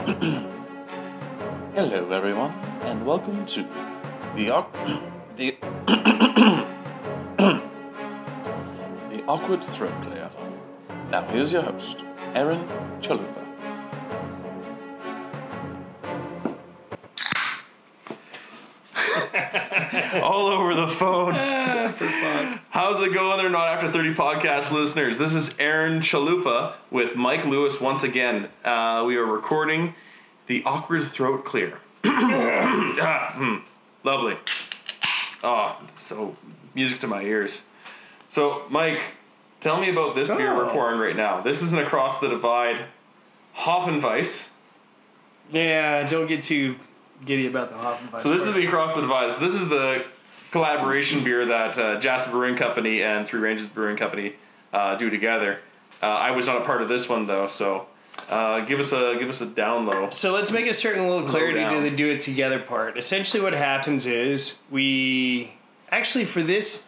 Hello, everyone, and welcome to the the the awkward throat clear. Now, here's your host, Aaron Chalupa. How's it going there, Not After 30 podcast listeners? This is Aaron Chalupa with Mike Lewis once again. Uh, we are recording the Awkward Throat Clear. Ah, hmm, lovely. Oh, so music to my ears. So, Mike, tell me about this beer we're Oh. pouring right now. This is an Across the Divide Hoffenweiss. Yeah, don't get too giddy about the Hoffenweiss. So this is the Across the Divide. So this is the collaboration beer that uh, Jasper Brewing Company and Three Ranges Brewing Company uh, do together. Uh, I was not a part of this one though, so uh, give us a give us a down low. So let's make a certain little clarity to the do it together part. Essentially, what happens is we actually for this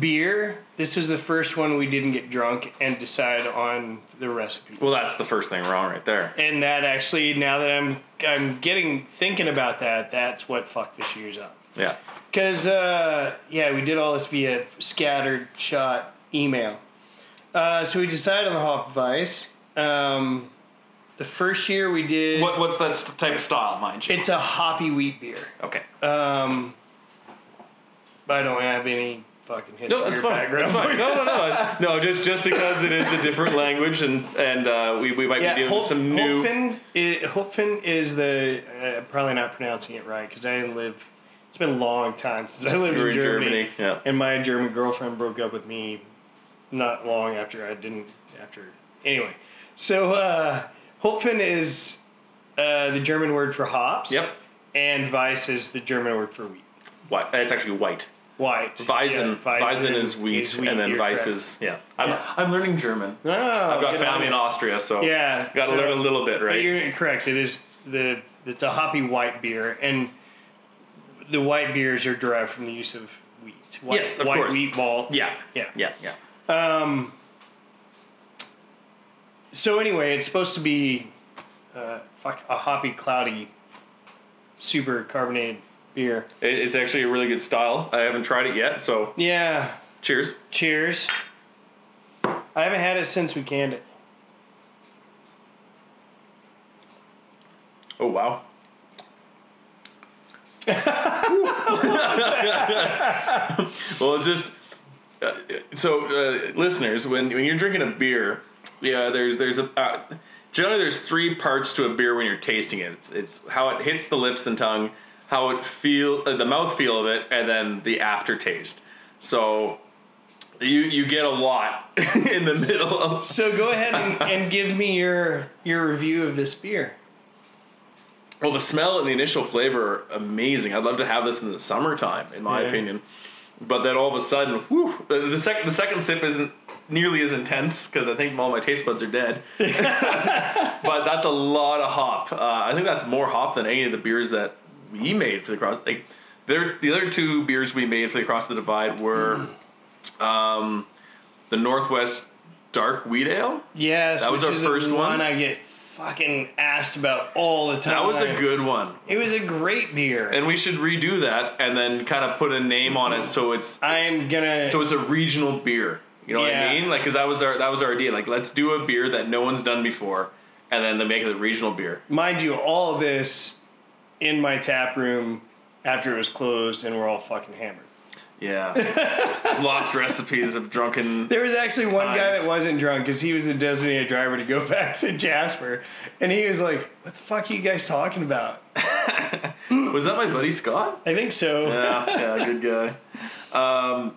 beer, this was the first one we didn't get drunk and decide on the recipe. Well, that's the first thing wrong right there. And that actually, now that I'm I'm getting thinking about that, that's what fucked this year's up. Yeah. Because, uh, yeah, we did all this via scattered shot email. Uh, so we decided on the Hop Vice. Um, the first year we did. What what's that st- type of style, mind you? It's a hoppy wheat beer. Okay. Um, but I don't have any fucking history No, that's fine. background. Fine. No, no, no, no. Just just because it is a different language and and uh, we, we might Yeah, be doing Hop- some new. Hopfen, is, Hopfen is the. Uh, probably not pronouncing it right because I didn't live. It's been a long time since I lived in in Germany. Germany, yeah. And my German girlfriend broke up with me not long after I didn't. After. Anyway. So, uh, Hopfen is uh, the German word for hops. Yep. And Weiss is the German word for wheat. White. It's actually white. White. Weizen, Yeah, Weizen is wheat, and then you're Weiss correct. is yeah. I'm, Yeah. I'm learning German. Oh, I've got family on in. Austria, so Yeah, got to so- learn a little bit, right? You're correct. It is the it's a hoppy white beer, and the white beers are derived from the use of wheat. White, Yes, of white course. wheat malt. Yeah, yeah. yeah, yeah. Um. So anyway, it's supposed to be, uh, fuck, a hoppy, cloudy, super carbonated beer. It's actually a really good style. I haven't tried it yet, so Yeah. cheers. Cheers. I haven't had it since we canned it. Oh wow. well, it's just uh, so uh, listeners, when when you're drinking a beer, yeah, there's there's a uh, generally there's three parts to a beer when you're tasting it. It's, it's how it hits the lips and tongue, how it feel uh, the mouth feel of it, and then the aftertaste. So you you get a lot in the middle. Of, So go ahead and, and give me your your review of this beer. Well, the smell and the initial flavor are amazing. I'd love to have this in the summertime, in my Yeah. opinion. But then all of a sudden, whew, the, the second the second sip isn't nearly as intense because I think all my taste buds are dead. but that's a lot of hop. Uh, I think that's more hop than any of the beers that we made for the cross. Like, there, the other two beers we made for the cross the divide were, um, the Northwest Dark Wheat Ale. Yes, That was which our first the one? I get fucking asked about all the time. That was a good one. It was a great beer. and we should redo that and then kind of put a name on it so it's I'm gonna. so it's a regional beer you know what i mean like because that was our that was our idea like let's do a beer that no one's done before and then they make it a regional beer mind you, all of this in my tap room after it was closed, and we're all fucking hammered. Yeah. Lost recipes of drunken There was actually one guy that wasn't drunk because he was the designated driver to go back to Jasper, and he was like, "What the fuck are you guys talking about?" was that my buddy scott? I think so. yeah yeah good guy. Um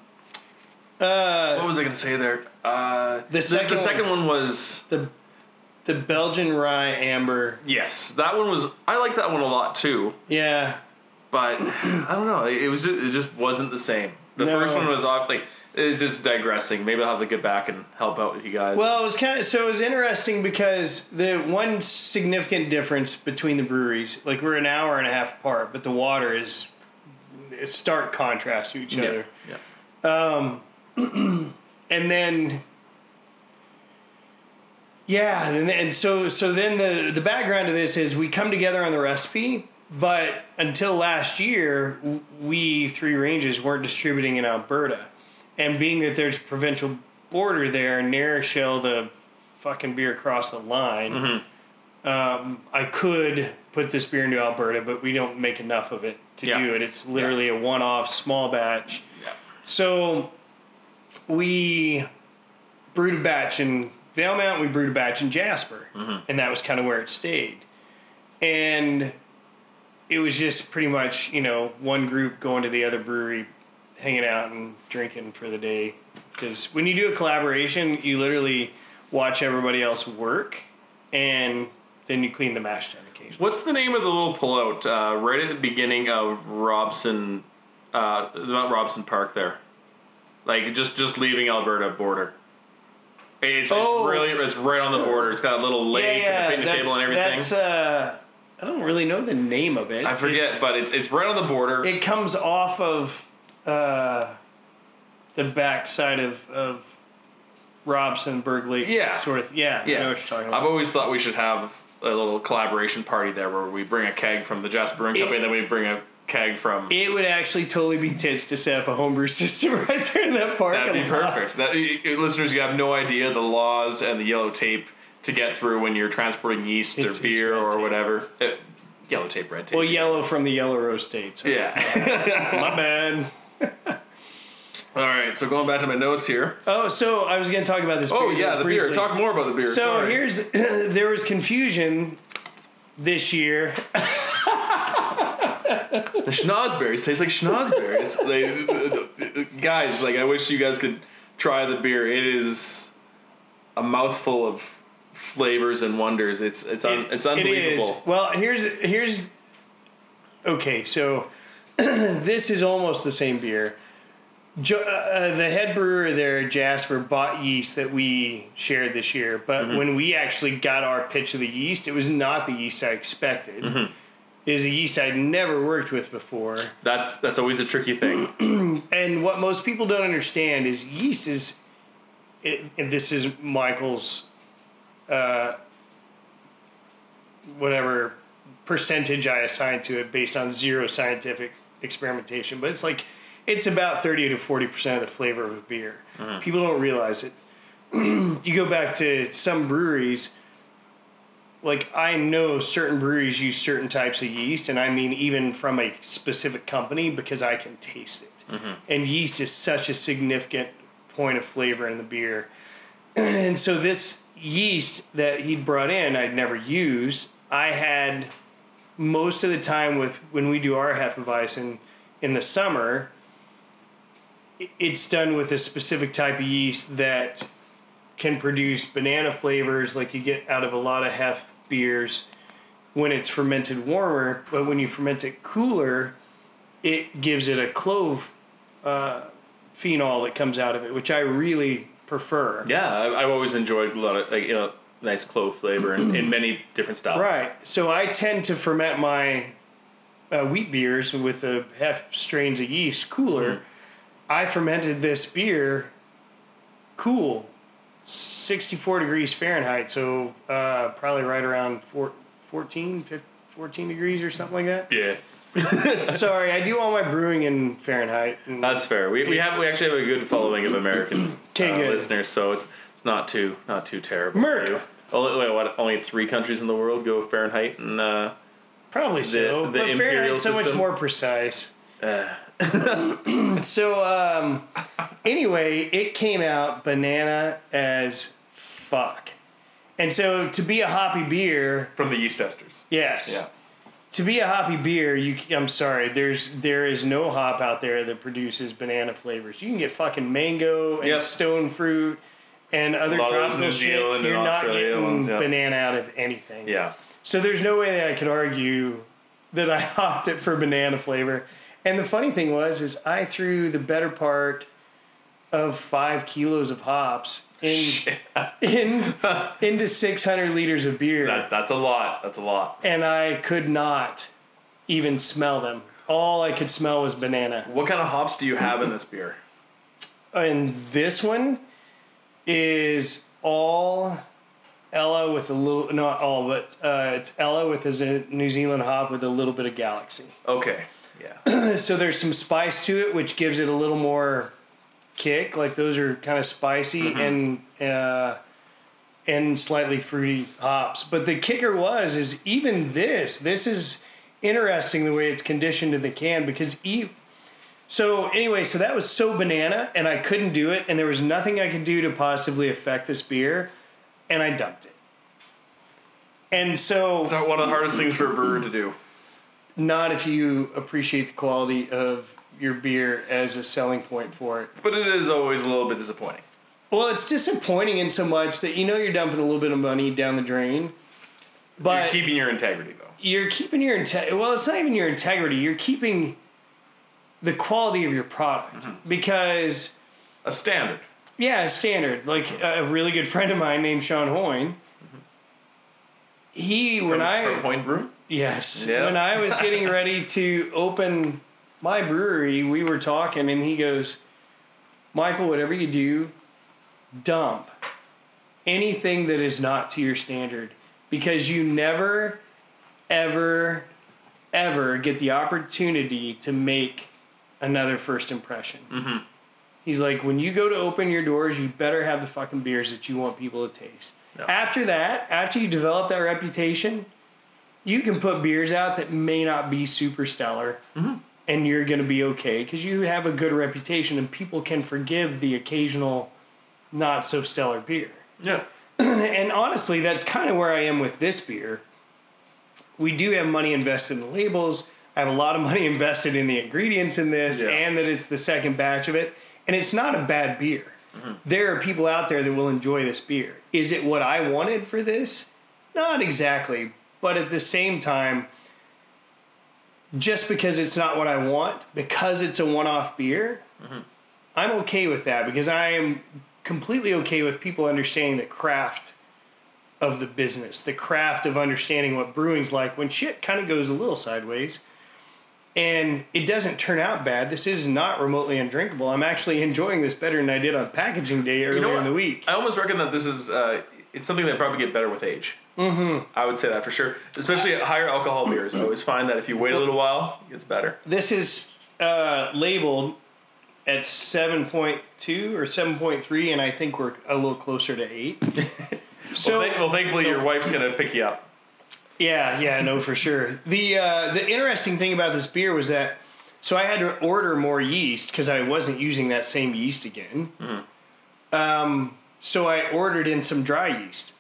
Uh, what was i gonna say there? Uh the, second the second one- one was the the Belgian rye amber. yes that one was i like that one a lot too. Yeah, but I don't know. It was just, it just wasn't the same. The No. first one was off like it's just digressing. Maybe I'll have to get back and help out with you guys. Well, it was kind of so it was interesting because the one significant difference between the breweries, like we're an hour and a half apart, but the water is a stark contrast to each yeah, other. yeah. Um, and then Yeah, and, and so so then the the background of this is we come together on the recipe, but until last year, we three ranges weren't distributing in Alberta, and being that there's a provincial border there, Nair shell the fucking beer across the line. Um, I could put this beer into Alberta, but we don't make enough of it to Yeah. do it. It's literally a one-off small batch. Yeah. So we brewed a batch in Valemount, we brewed a batch in Jasper, and that was kind of where it stayed. And it was just pretty much, you know, one group going to the other brewery, hanging out and drinking for the day. Because when you do a collaboration, you literally watch everybody else work, and then you clean the mash tun occasionally. What's the name of the little pullout uh, right at the beginning of Robson, uh, not Robson Park there? Like just just leaving Alberta border. It's, Oh. it's really it's right on the border. It's got a little lake and a picnic table and everything. That's, uh, I don't really know the name of it. I forget, It's- but it's it's right on the border. it comes off of uh, the backside of of Robson Berg Yeah. sort of. Yeah, yeah, I know what you're talking about. I've always thought we should have a little collaboration party there where we bring a keg from the Jasper Brewing Company, and then we bring a keg from. it would actually totally be tits to set up a homebrew system right there in that park. That'd be perfect. That, listeners, you have no idea the laws and the yellow tape to get through when you're transporting yeast It's- or beer or tape. whatever. Uh, yellow tape, red tape. Well, yellow from the yellow rose states. yeah. my bad. All right. So going back to my notes here. Oh, so I was going to talk about this. Oh beer yeah, the beer. Talk more about the beer. So Sorry. here's there was confusion this year the schnozberries taste like schnozberries. like, guys, like I wish you guys could try the beer. It is a mouthful of flavors and wonders. It's it's un, it's unbelievable. It. Well, here's here's okay. So this is almost the same beer. Jo- uh, the head brewer there, Jasper, bought yeast that we shared this year. But Mm-hmm. when we actually got our pitch of the yeast, it was not the yeast I expected. Mm-hmm. It is a yeast I'd never worked with before. That's that's always a tricky thing. And what most people don't understand is yeast is, it, and this is Michael's, uh, whatever percentage I assign to it based on zero scientific experimentation, but it's like it's about thirty to forty percent of the flavor of a beer. People don't realize it. you go back to some breweries. Like I know certain breweries use certain types of yeast, and I mean even from a specific company because I can taste it. And yeast is such a significant point of flavor in the beer. and so this yeast that he'd brought in, I'd never used. I had most of the time with when we do our Hefeweizen in the summer, it's done with a specific type of yeast that can produce banana flavors like you get out of a lot of hef beers when it's fermented warmer, but when you ferment it cooler, it gives it a clove uh, phenol that comes out of it, which I really prefer. yeah, I, I've always enjoyed a lot of like you know nice clove flavor in, in many different styles. Right. So I tend to ferment my uh, wheat beers with a half strains of yeast cooler. I fermented this beer cool, 64 degrees Fahrenheit. So uh, probably right around four, 14, 15, 14 degrees or something like that. Yeah, Sorry, I do all my brewing in Fahrenheit. and- that's fair. We, we have we actually have a good following of American Okay, uh, good. listeners, so it's it's not too not too terrible. You. Only wait, what? Only three countries in the world go Fahrenheit, and uh, Probably so. the but imperial Fahrenheit's so much system? more precise. uh, So um, anyway, it came out banana as fuck. And so to be a hoppy beer, from the yeast esters. yes. Yeah. To be a hoppy beer, you I'm sorry, there's there is no hop out there that produces banana flavors. You can get fucking mango and Yep. stone fruit and other lot of those tropical shit. Zealand You're not Australia getting ones, yeah. banana out of anything. Yeah. So there's no way that I could argue that I hopped it for banana flavor. And the funny thing was, is I threw the better part of five kilos of hops in, in into 600 liters of beer, That, that's a lot. That's a lot. and I could not even smell them. All I could smell was banana. What kind of hops do you have in this beer? And this one is all Ella with a little, not all, but uh, it's Ella with a New Zealand hop with a little bit of Galaxy. Okay. Yeah. So there's some spice to it, which gives it a little more kick. Like those are kind of spicy and uh, and slightly fruity hops. But the kicker was is even this. This is interesting the way it's conditioned in the can because e- so anyway, so that was so banana, and I couldn't do it, and there was nothing I could do to positively affect this beer, and I dumped it. And so, It's not one of the hardest things for a brewer to do. not if you appreciate the quality of your beer as a selling point for it. But it is always a little bit disappointing. Well, it's disappointing in so much that you know you're dumping a little bit of money down the drain, but You're keeping your integrity though. you're keeping your integrity. Well, it's not even your integrity. You're keeping the quality of your product mm-hmm. because A standard. yeah, a standard. Like mm-hmm. a really good friend of mine named Sean Hoyne. Mm-hmm. He when I from Point Brew. yes Yeah. when I was getting ready to open my brewery, we were talking, and he goes, "Michael, whatever you do, dump anything that is not to your standard because you never, ever, ever get the opportunity to make another first impression. Mm-hmm. He's like, when you go to open your doors, you better have the fucking beers that you want people to taste. Yeah. After that, after you develop that reputation, you can put beers out that may not be super stellar. And you're going to be okay because you have a good reputation and people can forgive the occasional not so stellar beer. Yeah. and honestly, that's kind of where I am with this beer. We do have money invested in the labels. I have a lot of money invested in the ingredients in this, Yeah. and that it's the second batch of it. And it's not a bad beer. Mm-hmm. There are people out there that will enjoy this beer. Is it what I wanted for this? Not exactly. But at the same time, just because it's not what I want, because it's a one off beer, I'm okay with that because I am completely okay with people understanding the craft of the business, the craft of understanding what brewing's like when shit kind of goes a little sideways and it doesn't turn out bad. This is not remotely undrinkable. I'm actually enjoying this better than I did on packaging day earlier know in the week. I almost reckon that this is uh, it's something that probably get better with age. Mm-hmm. I would say that for sure, especially at higher alcohol beers. I always find that if you wait a little while, it gets better. This is uh, labeled at 7.2 or 7.3, and I think we're a little closer to 8. so, well, thank- well, thankfully your wife's gonna pick you up. Yeah, yeah, no, for sure. The uh, the interesting thing about this beer was that so I had to order more yeast because I wasn't using that same yeast again. Um, so I ordered in some dry yeast.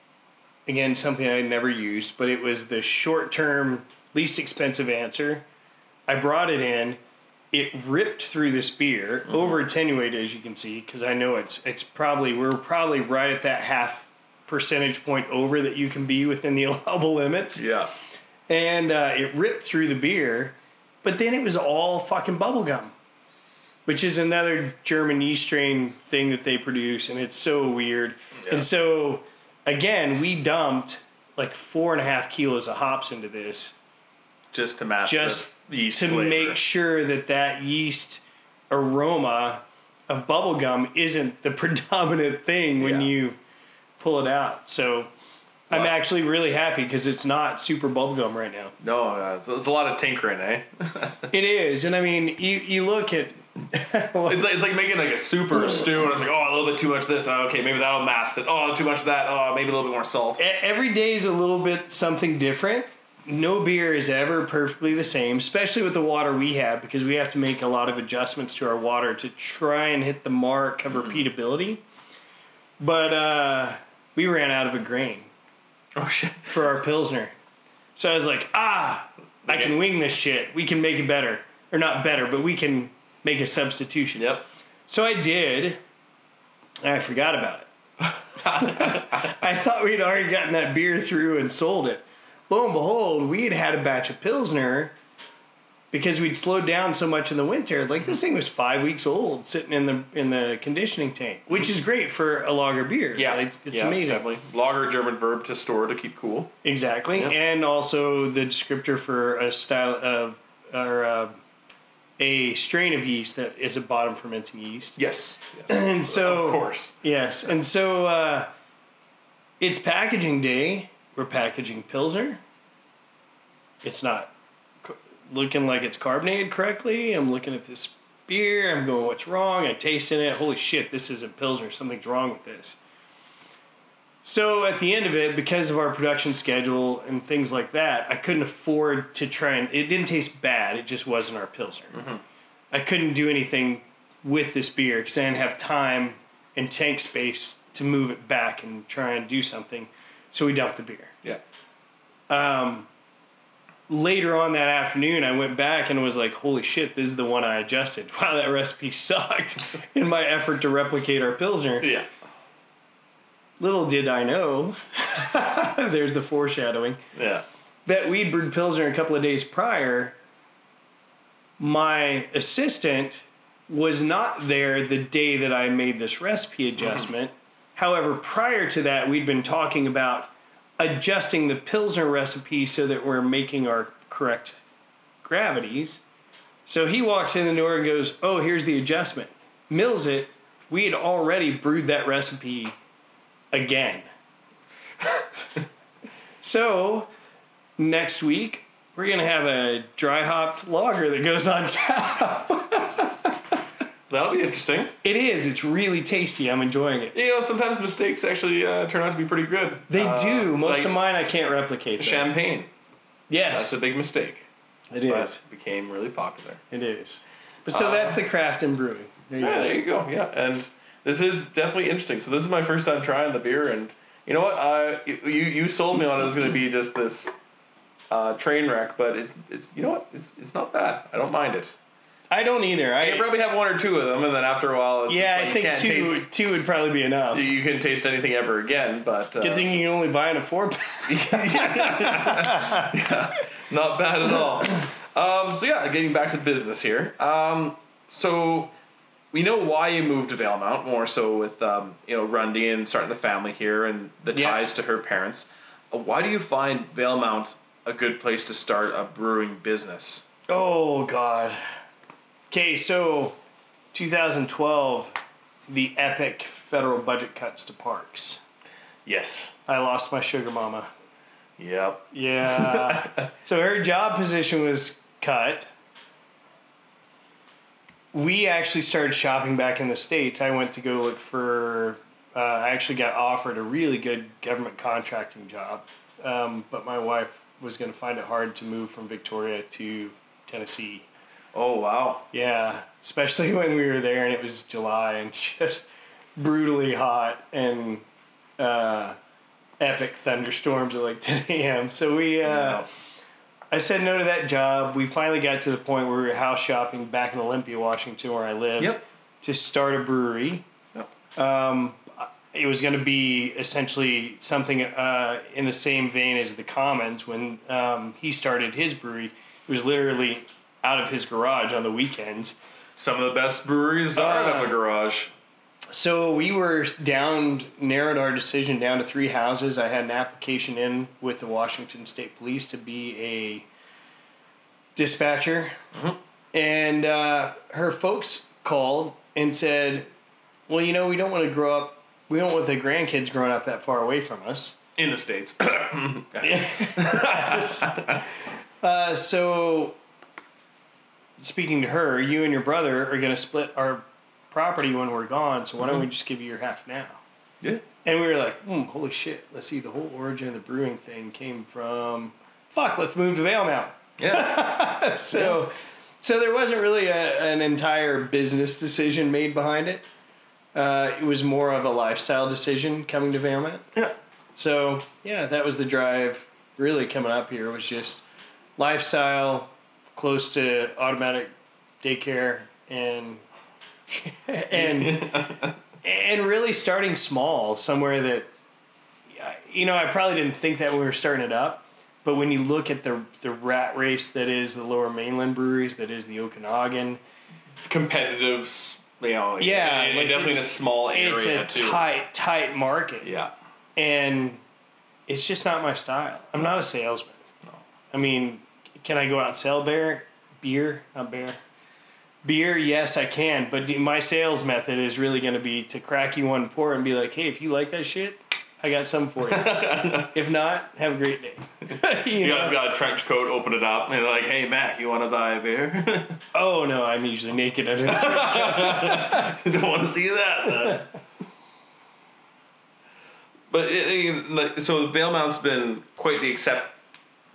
Again, something I never used, but it was the short term, least expensive answer. I brought it in. It ripped through this beer, over attenuated as you can see, because I know it's it's probably we're probably right at that half percentage point over that you can be within the allowable limits Yeah. and uh, it ripped through the beer, but then it was all fucking bubblegum, which is another German yeast strain thing that they produce, and it's so weird. Yeah. And so, again, we dumped like four and a half kilos of hops into this Just to match just to flavor. make sure that that yeast aroma of bubblegum isn't the predominant thing when Yeah. you pull it out. So. I'm actually really happy because it's not super bubblegum right now. No, it's, it's a lot of tinkering, eh? It is, and I mean, you you look at. It's like, it's like making like a super stew, and it's like, oh, a little bit too much of this. Oh, okay, maybe that'll mask it. Oh, too much of that. Oh, maybe a little bit more salt. E- every day is a little bit something different. No beer is ever perfectly the same, especially with the water we have, because we have to make a lot of adjustments to our water to try and hit the mark of repeatability. But uh, we ran out of a grain Oh shit. for our pilsner, so I was like, ah, I can wing this shit. We can make it better, or not better, but we can make a substitution. Yep. So I did. I forgot about it. I thought we'd already gotten that beer through and sold it. Lo and behold, we had had a batch of Pilsner because we'd slowed down so much in the winter. Like this thing was five weeks old, sitting in the in the conditioning tank, which is great for a lager beer. Yeah. like, it's Yeah, amazing. Definitely. Lager, German verb to store to keep cool. Exactly, Yeah. and also the descriptor for a style of or uh, a strain of yeast that is a bottom fermenting yeast. Yes. yes. And so, of course. Yes, and so uh, it's packaging day. We're packaging Pilsner. It's not looking like it's carbonated correctly. I'm looking at this beer. I'm going, what's wrong? I tasting it. Holy shit, this isn't Pilsner. Something's wrong with this. So at the end of it, because of our production schedule and things like that, I couldn't afford to try and. It didn't taste bad. It just wasn't our Pilsner. I couldn't do anything with this beer because I didn't have time and tank space to move it back and try and do something. So we dumped the beer. Yeah. Um, later on that afternoon, I went back and was like, holy shit, this is the one I adjusted. Wow, that recipe sucked in my effort to replicate our Pilsner. Yeah. Little did I know, there's the foreshadowing, Yeah. that we'd brewed Pilsner a couple of days prior. My assistant was not there the day that I made this recipe mm-hmm. adjustment. However, prior to that, we'd been talking about adjusting the Pilsner recipe so that we're making our correct gravities. So he walks in the door and goes, Oh, here's the adjustment. Mills it. We had already brewed that recipe again. so next week, we're going to have a dry hopped lager that goes on tap. That'll be interesting. It is. It's really tasty. I'm enjoying it. You know, sometimes mistakes actually uh, turn out to be pretty good. They Uh, do. Most like of mine I can't replicate. Champagne. Yes, That's a big mistake. it is. it became really popular. It is. But so that's the craft and brewing. There you Yeah, go. there you go. Yeah, and this is definitely interesting. So this is my first time trying the beer, and you know what? Uh, you you sold me on it was going to be just this uh, train wreck, but it's it's you know what? It's it's not bad. I don't mind it. I don't either. I You probably have one or two of them, and then after a while, it's yeah, like I think two taste. two would probably be enough. You can taste anything ever again, but uh, Good thing you can only buy in a four pack. not bad at all. Um, so yeah, getting back to business here. Um, so we know why you moved to Valemount, more so with um, you know Rundy and starting the family here and the Yeah. ties to her parents. Uh, why do you find Valemount a good place to start a brewing business? Oh God. Okay, so 2012, the epic federal budget cuts to parks. Yes. I lost my sugar mama. Yep. Yeah. so her job position was cut. We actually started shopping back in the States. I went to go look for, uh, I actually got offered a really good government contracting job. Um, but my wife was going to find it hard to move from Victoria to Tennessee. Oh wow. Yeah, especially when we were there and it was July and just brutally hot and uh, epic thunderstorms at like 10 a.m. So we, uh, Yeah. I said no to that job. We finally got to the point where we were house shopping back in Olympia, Washington, where I lived, Yep. to start a brewery. Yep. Um, it was going to be essentially something uh, in the same vein as the Commons when um, he started his brewery. It was literally out of his garage on the weekends. Some of the best breweries are out of a Uh, garage. So we were down, narrowed our decision down to three houses. I had an application in with the Washington State Police to be a dispatcher. And uh, her folks called and said, Well, you know, we don't want to grow up, we don't want the grandkids growing up that far away from us. In the states. Uh, so, speaking to her, you and your brother are going to split our property when we're gone. So why don't we just give you your half now? yeah. And we were like, hmm, holy shit, let's see, the whole origin of the brewing thing came from, fuck, let's move to Valemount. Yeah. So, so there wasn't really a, an entire business decision made behind it. Uh, it was more of a lifestyle decision coming to Valemount. yeah. So, yeah, that was the drive really coming up here was just lifestyle, close to automatic daycare and and and really starting small somewhere that you know, I probably didn't think that when we were starting it up, but when you look at the the rat race that is the lower mainland breweries, that is the Okanagan, Competitive, you know. Yeah, and like definitely in a small it's a too. tight tight market. yeah. and it's just not my style. I'm not a salesman. No. I mean, can I go out and sell beer? Beer, not beer. Beer, yes, I can. But my sales method is really going to be to crack you one pour and be like, hey, if you like that shit, I got some for you. if not, have a great day. you You know? got, a trench coat, open it up, and like, "Hey, Mac, you want to buy a beer?" Oh no, I'm usually naked under the Don't want to see that. but it, it- like, so Valemount's been quite the accept,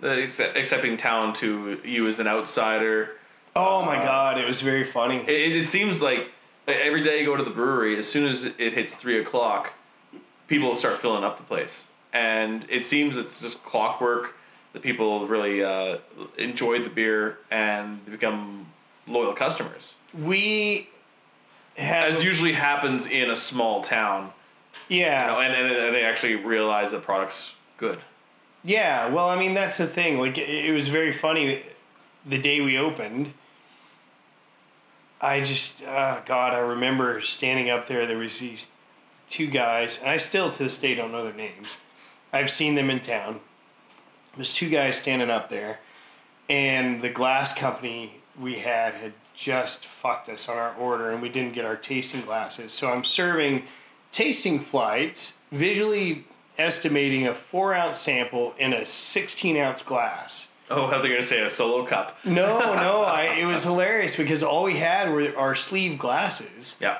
the accept, accepting town to you as an outsider. Oh my god, it was very funny. It, it, it seems like every day you go to the brewery, as soon as it hits three o'clock, people start filling up the place, and it seems it's just clockwork. The people really uh, enjoyed the beer and they become loyal customers, We had as usually happens in a small town. yeah. Oh, and, and, and they actually realize the product's good. Yeah, well, I mean that's the thing. Like it, it was very funny. The day we opened, I just, uh, God, I remember standing up there. There was these two guys, and I still to this day don't know their names. I've seen them in town. There's two guys standing up there, and the glass company we had had just fucked us on our order, and we didn't get our tasting glasses. So I'm serving tasting flights, visually estimating a four ounce sample in a 16 ounce glass. Oh, how they gonna say a solo cup? No, no, I, it was hilarious because all we had were our sleeve glasses. Yeah,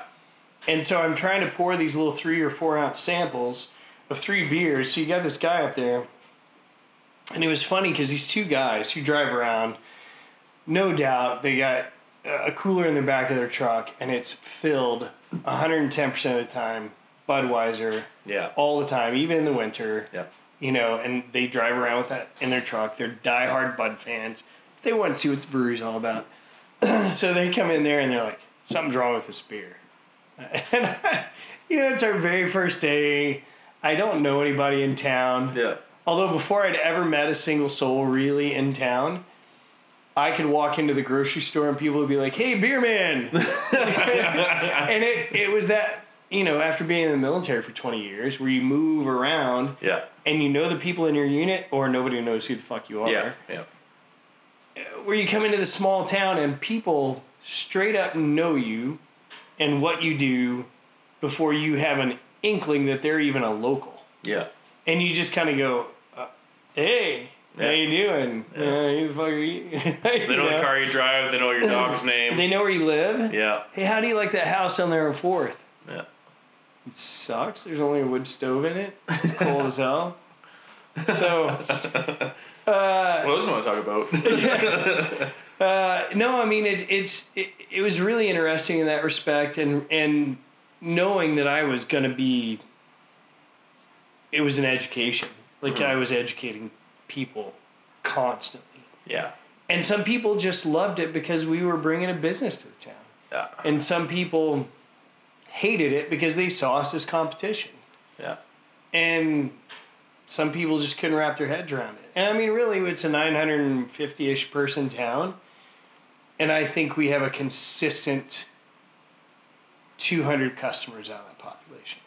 And so I'm trying to pour these little three or four ounce samples of three beers. So you got this guy up there. And it was funny because these two guys who drive around, no doubt they got a cooler in the back of their truck and it's filled 110% of the time Budweiser yeah, all the time, even in the winter. yeah. You know, and they drive around with that in their truck. They're diehard Bud fans. They want to see what the brewery's all about. so they come in there and they're like, something's wrong with this beer. And, I, you know, it's our very first day. I don't know anybody in town. Yeah. Although before I'd ever met a single soul really in town, I could walk into the grocery store and people would be like, "Hey, beer man," and it it was that you know after being in the military for twenty years, where you move around Yeah. and you know the people in your unit, or nobody knows who the fuck you are. Yeah. Yeah. Where you come into the small town and people straight up know you and what you do before you have an inkling that they're even a local Yeah. and you just kind of go, uh, "Hey, how you doing? Uh, who the fuck are you?" They know the car you drive. They know your dog's name. They know where you live. yeah. Hey, how do you like that house down there on Fourth? Yeah. It sucks. There's only a wood stove in it. It's cold as hell. So What else do you want to talk about? uh, no, I mean it, it's it, it was really interesting in that respect, and and knowing that I was gonna be. It was an education. Like I was educating people constantly. yeah. And some people just loved it because we were bringing a business to the town. Yeah. And some people hated it because they saw us as competition. Yeah. And some people just couldn't wrap their heads around it. And I mean, really, it's a 950 ish person town. And I think we have a consistent 200 customers out of that population.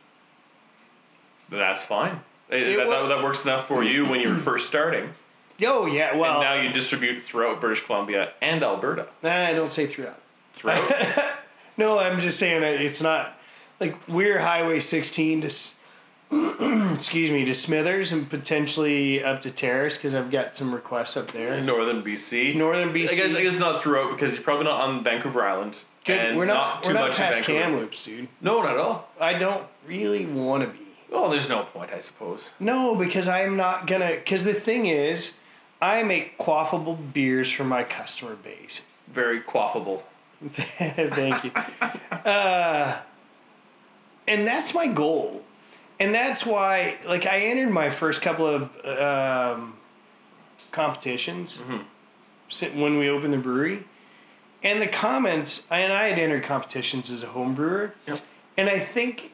That's fine. It- It that, that works enough for you when you're first starting. Oh, yeah. Well, and now you distribute throughout British Columbia and Alberta. I don't say throughout. Throughout. No, I'm just saying it's not like we're Highway 16 to, excuse me, to Smithers and potentially up to Terrace because I've got some requests up there. Northern BC. Northern BC. I guess I guess not throughout because you're probably not on Vancouver Island. Good. and We're not. too we're not much past. Kamloops, dude. No, not at all. I don't really want to be. Well, there's no point, I suppose. No, because I'm not gonna. Because the thing is, I make quaffable beers for my customer base. Very quaffable. Thank you. Uh, and that's my goal. And that's why, like, I entered my first couple of um, competitions si- when we opened the brewery. And the comments, and I had entered competitions as a home brewer. Yep. And I think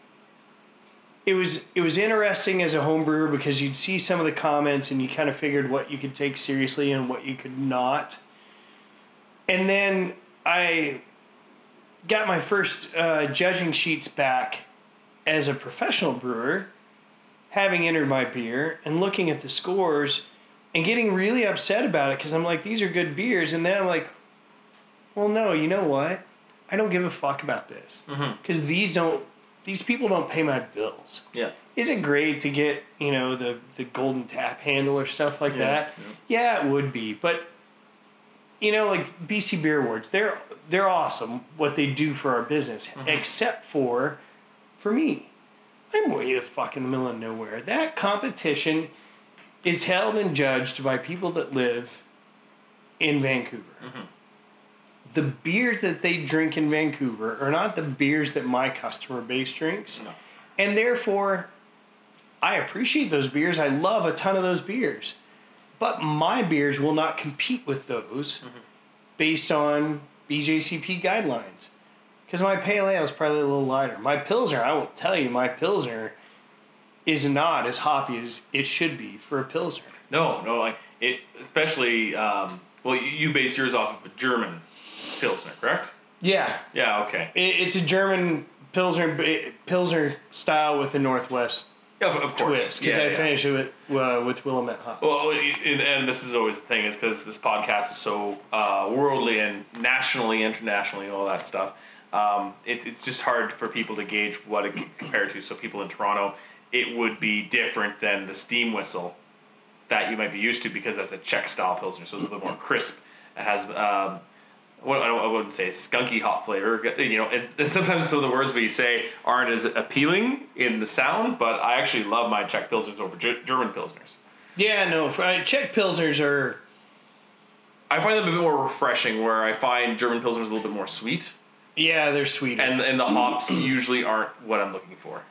it was it was interesting as a home brewer because you'd see some of the comments and you kind of figured what you could take seriously and what you could not. And then I got my first uh, judging sheets back as a professional brewer, having entered my beer and looking at the scores and getting really upset about it because I'm like, these are good beers. And then I'm like, well, no, you know what? I don't give a fuck about this mm-hmm. because these don't, these people don't pay my bills. Yeah. is it great to get you know the the golden tap handle or stuff like that? Yeah. it would be, but you know, like BC Beer Awards, they're they're awesome what they do for our business, mm-hmm. except for for me. I'm way the fuck in the middle of nowhere. That competition is held and judged by people that live in Vancouver. Mm-hmm. The beers that they drink in Vancouver are not the beers that my customer base drinks. No. And therefore, I appreciate those beers. I love a ton of those beers. But my beers will not compete with those mm-hmm. based on BJCP guidelines. Because my pale ale is probably a little lighter. My Pilsner, I will tell you, my Pilsner is not as hoppy as it should be for a Pilsner. No, no, like it, especially. Um, well, you, you base yours off of a German pilsner, correct? Yeah, Yeah. Okay. it, it's a German Pilsner, Pilsner style with a Northwest Yeah, of, course. twist. Because yeah, I yeah. finish it with, uh, with Willamette hops. Well, and, and this is always the thing is because this podcast is so uh, worldly and nationally, internationally, all that stuff. Um, it, it's just hard for people to gauge what it compared to. So people in Toronto, it would be different than the steam whistle that you might be used to because that's a Czech style pilsner, so it's a little bit more crisp. It has um, I, wouldn't say skunky hop flavor. You know, and sometimes some of the words we say aren't as appealing in the sound, but I actually love my Czech pilsners over Ge- German pilsners. yeah, no, uh, Czech Pilsners are. I find them a bit more refreshing, where I find German pilsners a little bit more sweet, Yeah, they're sweet. and and the hops usually aren't what I'm looking for.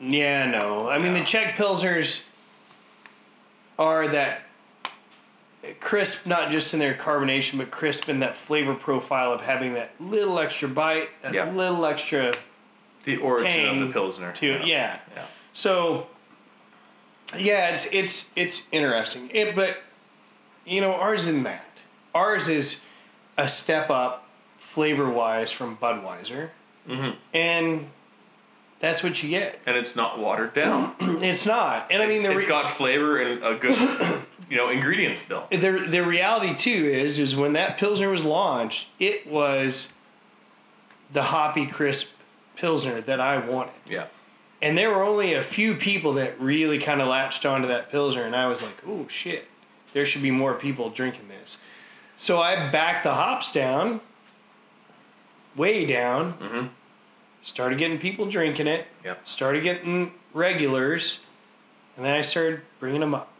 Yeah, no. I mean, Yeah. the Czech Pilsners are that crisp, not just in their carbonation, but crisp in that flavor profile of having that little extra bite, that Yeah. little extra The origin Tang of the pilsner. to it. Yeah. yeah. So, yeah, it's it's it's interesting. It, but you know, ours isn't that. Ours is a step up flavor wise from Budweiser, Mhm. and that's what you get. and it's not watered down. It's not, and I mean, the it's re- got flavor and a good, you know, ingredients bill. the the reality too is is when that pilsner was launched, it was the hoppy crisp pilsner that I wanted. Yeah. And there were only a few people that really kind of latched onto that pilsner, and I was like, "Oh shit, there should be more people drinking this." So I backed the hops down, way down. Mhm. Started getting people drinking it. Yep. Started getting regulars, and then I started bringing them up.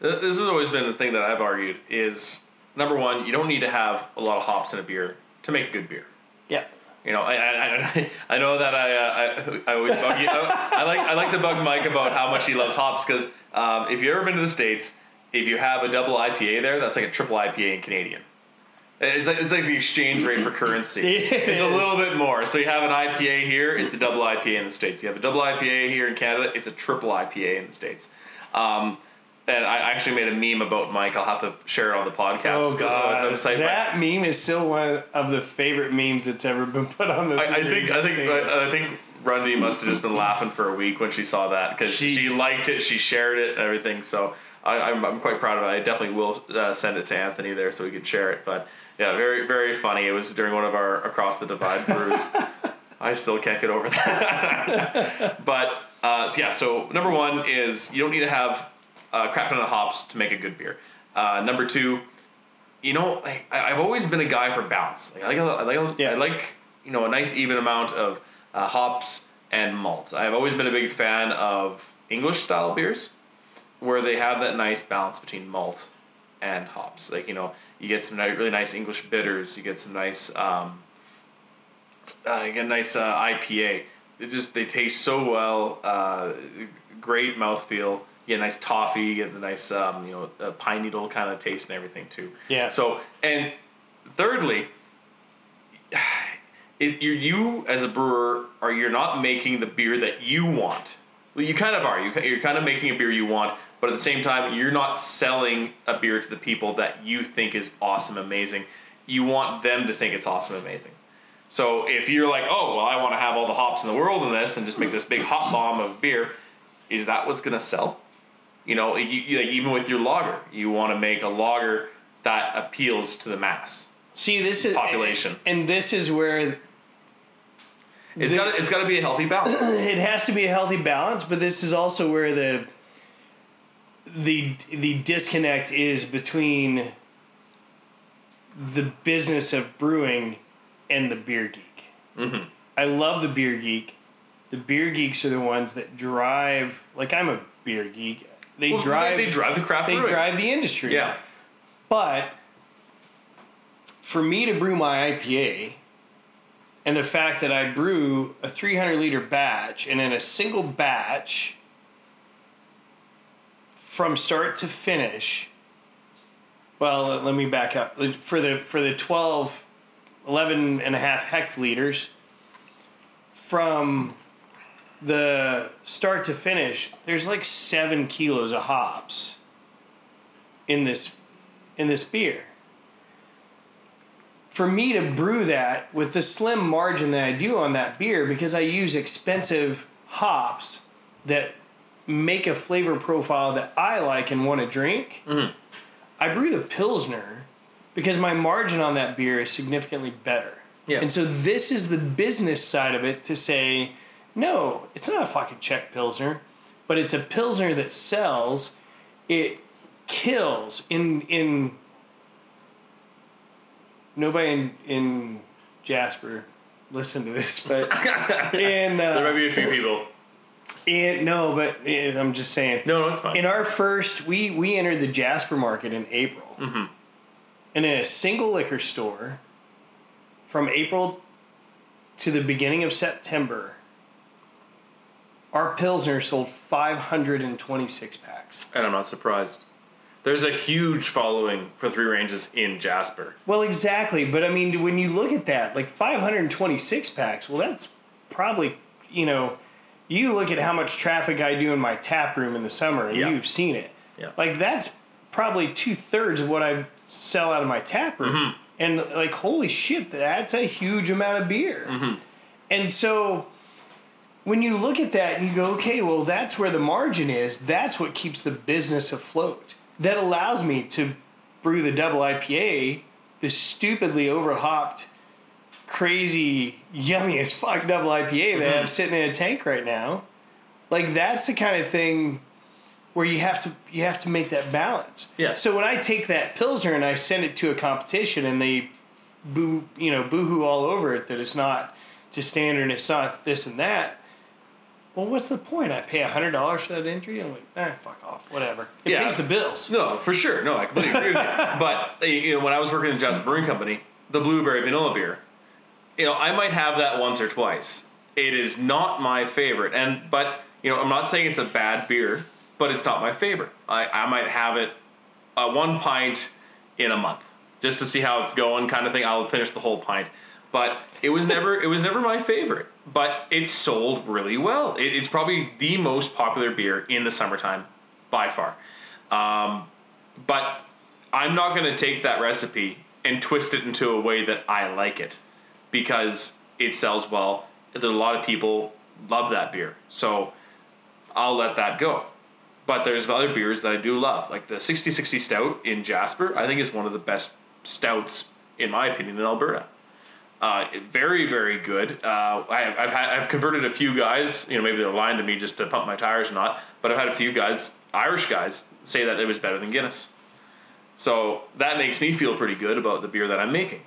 This has always been the thing that I've argued is number one, you don't need to have a lot of hops in a beer to make a good beer. Yeah. You know, I I, I, know that I, uh, I I always bug you. I, I like I like to bug Mike about how much he loves hops because um, if you've ever been to the states, if you have a double IPA there, that's like a triple IPA in Canadian. It's like it's like the exchange rate for currency. It it's a little bit more. So you have an IPA here, it's a double IPA in the states. You have a double IPA here in Canada, it's a triple IPA in the states. Um, and I actually made a meme about Mike. I'll have to share it on the podcast. Oh god, website, that meme is still one of the favorite memes that's ever been put on the. I, I think I think page. I think Rundy must have just been laughing for a week when she saw that because she She- liked it, she shared it, and everything. So I, I'm, I'm quite proud of it. I definitely will uh, send it to Anthony there so we could share it. But yeah, very very funny. It was during one of our across the divide brews. I still can't get over that. but uh, so yeah, so number one is you don't need to have a crap ton of hops to make a good beer. Uh, number two, you know, I, I've always been a guy for balance. Like I like, a- I like, Yeah. I like, you know, a nice even amount of uh, hops and malt. I've always been a big fan of English style beers, where they have that nice balance between malt and hops. Like you know, you get some really nice English bitters. You get some nice, um, uh, you get a nice uh, IPA. It just they taste so well. Uh, great mouthfeel. You get a nice toffee. You get the nice, um, you know, pine needle kind of taste and everything too. Yeah. So and thirdly, if you you as a brewer are you're not making the beer that you want. Well, you kind of are. You you're kind of making a beer you want, but at the same time, you're not selling a beer to the people that you think is awesome, amazing. You want them to think it's awesome, amazing. So if you're like, oh well, I want to have all the hops in the world in this and just make this big hop bomb of beer, is that what's gonna sell? You know, you, you, like even with your lager, you want to make a lager that appeals to the mass See, this is population. and this is where it's got to it's got to be a healthy balance. it has to be a healthy balance, but this is also where the the the disconnect is between the business of brewing and the beer geek. Mm-hmm. I love the beer geek. The beer geeks are the ones that drive. Like I'm a beer geek. They Well, drive. They, they drive the craft. they brewing. drive the industry. Yeah. But for me to brew my IPA, and the fact that I brew a 300 liter batch, and in a single batch, from start to finish, well, let- me back up. For the for the 12, 11 and a half hectoliters, from the start to finish, there's like seven kilos of hops in this in this beer. For me to brew that with the slim margin that I do on that beer, because I use expensive hops that make a flavor profile that I like and want to drink, I brew the Pilsner because my margin on that beer is significantly better. Yeah. And so this is the business side of it to say, no, it's not a fucking Czech Pilsner, but it's a Pilsner that sells. It kills in in nobody in, in Jasper listen to this, but in There might uh, be a few people. In no, but in, I'm just saying No, no, it's fine. in our first we we entered the Jasper market in April, Mhm. and in a single liquor store from April to the beginning of September, our pilsner sold 526 packs. and I'm not surprised. There's a huge following for Three Ranges in Jasper. Well, exactly, but I mean, when you look at that, like 526 packs, well, that's probably you know, you look at how much traffic I do in my tap room in the summer, and Yeah. you've seen it. Yeah. Like that's probably two thirds of what I sell out of my tap room. Mm-hmm. And like, holy shit, that's a huge amount of beer. Mm-hmm. And so when you look at that and you go, okay, well, that's where the margin is. That's what keeps the business afloat. That allows me to brew the double IPA, the stupidly overhopped, crazy, yummy as fuck double IPA that I have sitting in a tank right now. Like that's the kind of thing where you have to you have to make that balance. Yeah. So when I take that pilsner and I send it to a competition and they boo you know boohoo all over it that it's not to standard, and it's not this and that. Well, what's the point? I pay hundred dollars for that entry. I'm like, ah, fuck off, whatever. It Yeah. pays the bills. No, for sure. No, I completely agree with you. But you know, when I was working in the Jasper Brewing Company, the blueberry vanilla beer, you know, I might have that once or twice. It is not my favorite, and but you know, I'm not saying it's a bad beer, but it's not my favorite. I, I might have it uh, one pint in a month just to see how it's going, kind of thing. I'll finish the whole pint, but it was never it was never my favorite. But it sold really well. It, it's probably the most popular beer in the summertime by far. Um, but I'm not going to take that recipe and twist it into a way that I like it because it sells well. That a lot of people love that beer, so I'll let that go. But there's other beers that I do love, like the 6060 Stout in Jasper. I think is one of the best stouts, in my opinion, in Alberta. Uh, very, very good. Uh, I, I've had, I've converted a few guys. You know, maybe they're lying to me just to pump my tires or not. But I've had a few guys, Irish guys, say that it was better than Guinness. So that makes me feel pretty good about the beer that I'm making.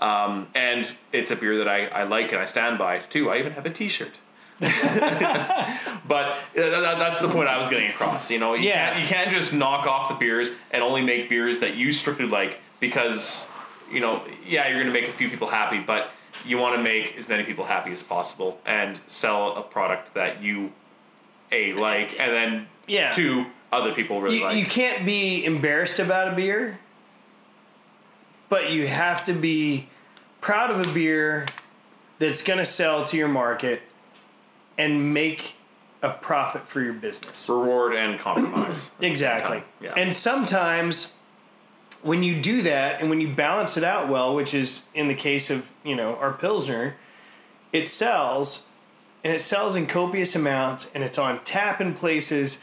Um, and it's a beer that I, I like and I stand by too. I even have a T-shirt. but uh, that, that's the point I was getting across. You know, you, Yeah. can't, you can't just knock off the beers and only make beers that you strictly like because, you know, yeah, you're going to make a few people happy, but you want to make as many people happy as possible and sell a product that you a like and then Yeah. two other people really you, like. you can't be embarrassed about a beer, but you have to be proud of a beer that's going to sell to your market and make a profit for your business. Reward and compromise. Exactly. Yeah. And sometimes when you do that and when you balance it out well, which is in the case of, you know, our Pilsner, it sells and it sells in copious amounts and it's on tap in places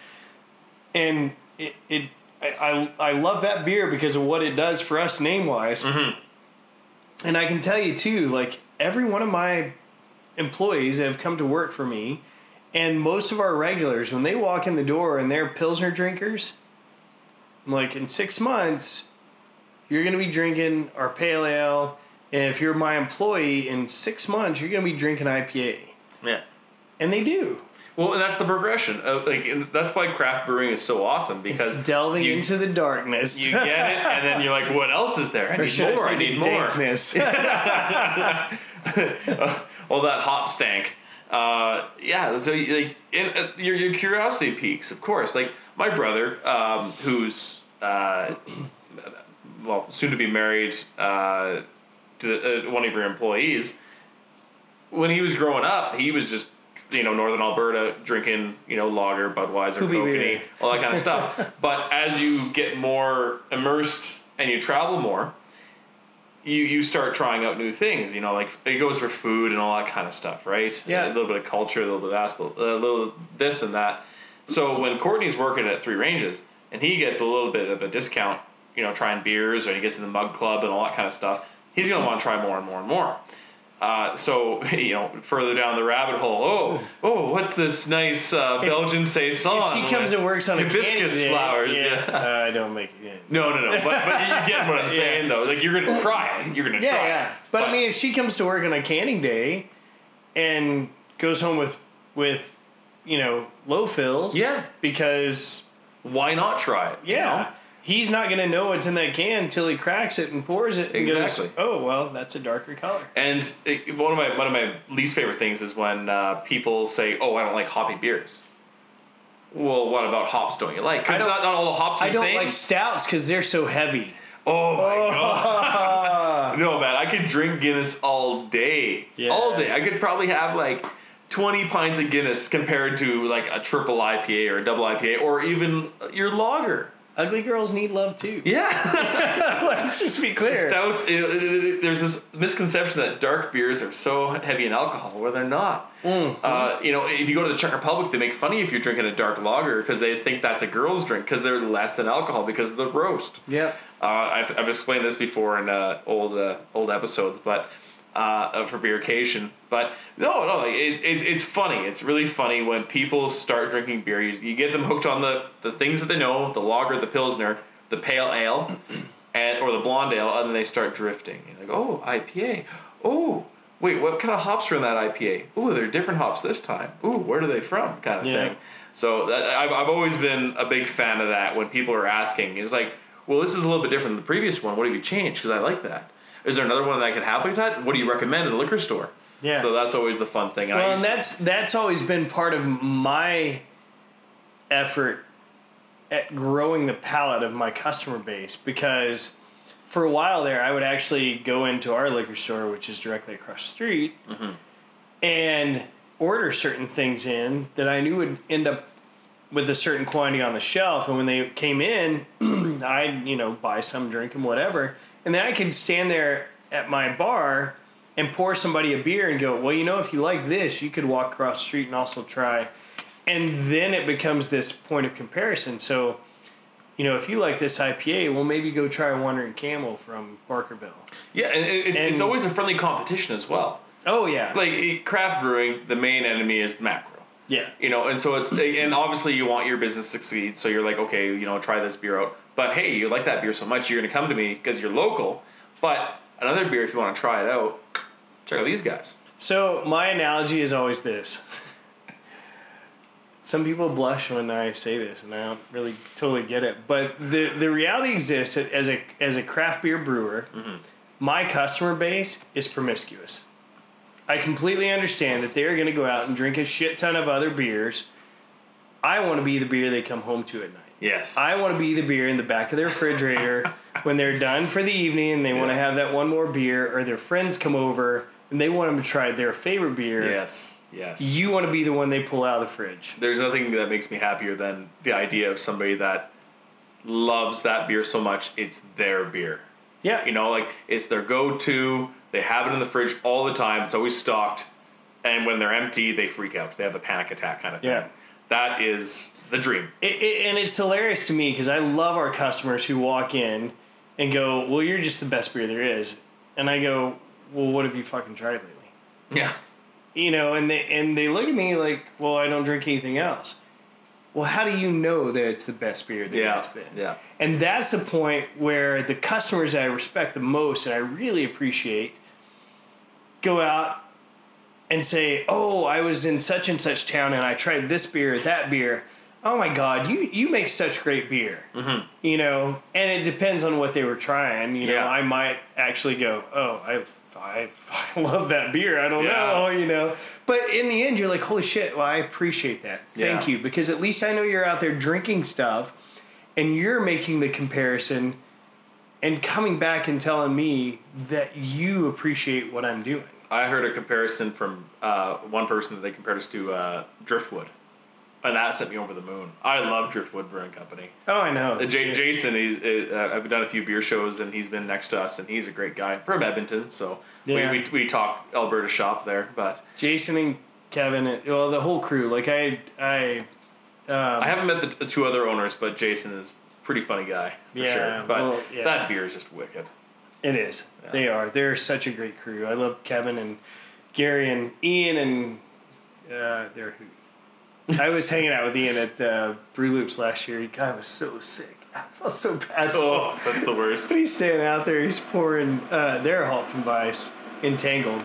and it, it I, I I love that beer because of what it does for us name wise. Mm-hmm. And I can tell you too, like every one of my employees have come to work for me, and most of our regulars, when they walk in the door and they're Pilsner drinkers, I'm like, in six months, you're going to be drinking our pale ale. And if you're my employee, in six months, you're going to be drinking IPA. Yeah. And they do. Well, and that's the progression. Of, like, that's why craft brewing is so awesome because It's delving you, into the darkness. you get it, and then you're like, what else is there? I need more. I I, the need more. dankness? All that hop stank. Uh, yeah, so like, in, uh, your your curiosity peaks, of course. Like my brother, um, who's uh, well soon to be married uh, to uh, one of your employees. When he was growing up, he was just you know northern Alberta drinking you know lager, Budweiser, Kokanee, all that kind of stuff. but as you get more immersed and you travel more, you you start trying out new things. You know, like it goes for food and all that kind of stuff, right? Yeah. a little bit of culture, a little bit of that, a little, a little this and that. So when Courtney's working at Three Ranges and he gets a little bit of a discount, you know, trying beers or he gets in the mug club and all that kind of stuff, he's gonna want to try more and more and more. Uh, so you know, further down the rabbit hole. Oh, oh, what's this nice uh, Belgian saison? if she comes and works on a hibiscus candidate, flowers. yeah, Yeah. uh, I don't make it. Yeah. No, no, no. But, but you get what I'm Yeah. saying, though. Like you're gonna try it. You're gonna Yeah, try. yeah. it. But, I mean, if she comes to work on a canning day and goes home with with you know low fills, Yeah. because why not try it? you yeah. know? He's not going to know what's in that can until he cracks it and pours it and Exactly. goes, "Oh, well, that's a darker color." And it, one of my one of my least favorite things is when uh, people say, "Oh, I don't like hoppy beers." Well, what about hops? Don't you like? I Because don't- not, not all the hops are I don't same. like stouts because they're so heavy. oh my god! No, man, I could drink Guinness all day. Yeah. All day. I could probably have like 20 pints of Guinness compared to like a triple IPA or a double IPA or even your lager. Ugly girls need love too. Yeah. Let's just be clear. Stouts, it- it- it- there's this misconception that dark beers are so heavy in alcohol, where they're not. Mm-hmm. Uh, you know, if you go to the Czech Republic, they make fun of you if you're drinking a dark lager because they think that's a girl's drink because they're less in alcohol because of the roast. Yeah. Uh, I've, I've explained this before in uh, old uh, old episodes, but uh, for beercation. But no, no, it's, it's it's funny. It's really funny when people start drinking beer. You, you get them hooked on the, the things that they know: the lager, the pilsner, the pale ale, and or the blonde ale, and then they start drifting. You're like, oh, IPA. Oh, wait, what kind of hops are in that IPA? Ooh, they're different hops this time. Ooh, where are they from? Kind of Yeah. thing. So that, I've, I've always been a big fan of that when people are asking. It's like, well, this is a little bit different than the previous one. What have you changed? Because I like that. Is there another one that I could have like that? What do you recommend at a liquor store? Yeah. So that's always the fun thing. I Well, and that's that's always been part of my effort at growing the palate of my customer base because for a while there I would actually go into our liquor store which is directly across the street mm-hmm. and order certain things in that I knew would end up with a certain quantity on the shelf and when they came in I'd you know buy some drink and whatever and then I could stand there at my bar and pour somebody a beer and go well you know if you like this you could walk across the street and also try and then it becomes this point of comparison so you know if you like this IPA well maybe go try Wandering Camel from Barkerville yeah, and it- it's, it's always a friendly competition as well. oh yeah Like eh, craft brewing, the main enemy is the macro. yeah You know, and so it's and obviously you want your business to succeed, so you're like, okay, you know, try this beer out. But hey, you like that beer so much, you're gonna come to me because you're local. But another beer, if you want to try it out, check out these guys. So my analogy is always this. Some people blush when I say this, and I don't really totally get it. But the the reality exists that as a as a craft beer brewer, mm-hmm. my customer base is promiscuous. I completely understand that they're going to go out and drink a shit ton of other beers. I want to be the beer they come home to at night. Yes. I want to be the beer in the back of their refrigerator when they're done for the evening and they want to have that one more beer, or their friends come over and they want them to try their favorite beer. yes. Yes. You want to be the one they pull out of the fridge. There's nothing that makes me happier than the idea of somebody that loves that beer so much it's their beer. Yeah. You know, like it's their go-to. They have it in the fridge all the time. It's always stocked. And when they're empty, they freak out. They have a panic attack kind of thing. Yeah. That is the dream. It, it, and it's hilarious to me because I love our customers who walk in and go, "Well, you're just the best beer there is," and I go, "Well, what have you fucking tried lately?" Yeah. you know, and they and they look at me like, well, I don't drink anything else. Well, how do you know that it's the best beer that Yeah. gets then? Yeah. And that's the point where the customers I respect the most and I really appreciate go out and say, "Oh, I was in such and such town and I tried this beer, that beer. Oh my God, you you make such great beer." Mm-hmm. You know, and it depends on what they were trying. You know, I might actually go, "Oh, I." I love that beer. I don't Yeah. know, you know. But in the end, you're like, holy shit, well, I appreciate that. Thank Yeah. you. Because at least I know you're out there drinking stuff and you're making the comparison and coming back and telling me that you appreciate what I'm doing. I heard a comparison from uh, one person that they compared us to uh, Driftwood, and that sent me over the moon. I love Driftwood Brewing Company. Oh, I know. J- Jason, he's, uh, I've done a few beer shows, and he's been next to us, and he's a great guy from Edmonton. So Yeah. we, we we talk Alberta shop there, but Jason and Kevin, and, well, the whole crew. Like I, I, um, I haven't met the, the two other owners, but Jason is a pretty funny guy for Yeah, sure. But well, yeah. that beer is just wicked. It is. They are. They're such a great crew. I love Kevin and Gary and Ian and uh, they're who. I was hanging out with Ian at uh, Brew Loops last year. He guy was so sick. I felt so bad for him. Oh, that's the worst. He's standing out there. He's pouring uh, their halt from Weiss Entangled,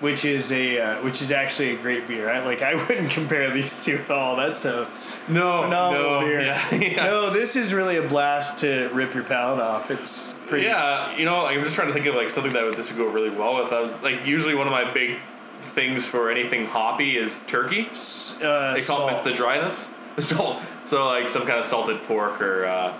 which is a uh, which is actually a great beer. I like. I wouldn't compare these two at all. That's a No, phenomenal no, beer. Yeah, yeah. No, this is really a blast to rip your palate off. It's pretty. Yeah, you know, like, I'm just trying to think of like something that would this would go really well with. I was like, usually one of my big things for anything hoppy is turkey. Uh, It complements the dryness. Salt. So like some kind of salted pork or uh,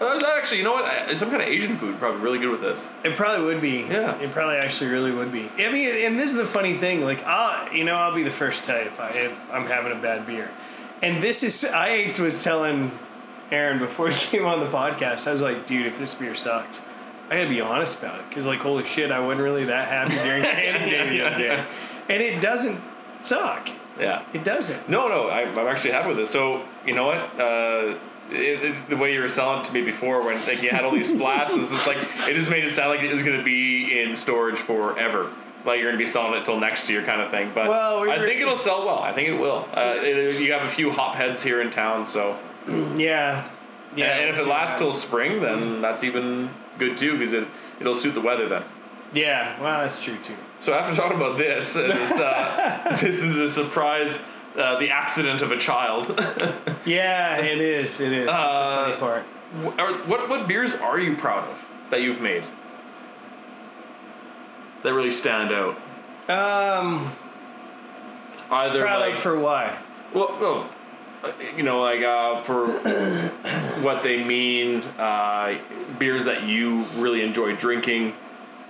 uh, actually, you know what? Some kind of Asian food probably really good with this. It probably would be. Yeah. It probably actually really would be. I mean, and this is the funny thing. Like, I'll, you know, I'll be the first to tell you if I if I'm having a bad beer. And this is I was telling Aaron before he came on the podcast. I was like, dude, if this beer sucks, I gotta be honest about it. Cause like, holy shit, I wasn't really that happy during Candy Day the other day. And it doesn't suck. Yeah. It doesn't. No, no, I, I'm actually happy with this. So you know what? Uh, it, it- the way you were selling it to me before, when like you had all these flats, it's just like it just made it sound like it was going to be in storage forever. Like you're going to be selling it till next year, kind of thing. But Well, we I think it'll sell well. I think it will. Uh, it, you have a few hop heads here in town, so Yeah. Yeah. and if it lasts till spring, then that's even good too, because it it'll suit the weather then. Yeah. Well, that's true too. So after talking about this, uh, this, uh, this is a surprise. Uh, the accident of a child. Yeah, it is. It is. It's a funny Uh, part. Are, what what beers are you proud of that you've made? That really stand out. Um, Either proud like of for why? well, well, uh, you know, like uh, for what they mean, uh, beers that you really enjoy drinking.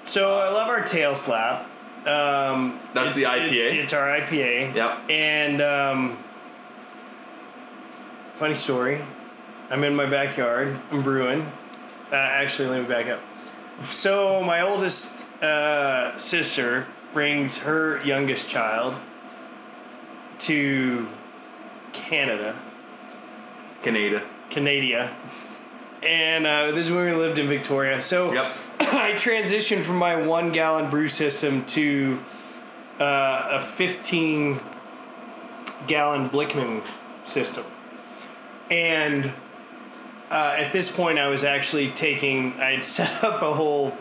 So I love our tail slap. Um, That's the IPA? It's, it's our IPA. Yep. And um, funny story, I'm in my backyard. I'm brewing. Uh, actually, let me back up. So my oldest uh, sister brings her youngest child to Canada. Canada. Canada. And uh, this is when we lived in Victoria. So Yep. I transitioned from my one gallon brew system to uh, a 15 gallon Blichmann system. And uh, at this point, I was actually taking, I'd set up a whole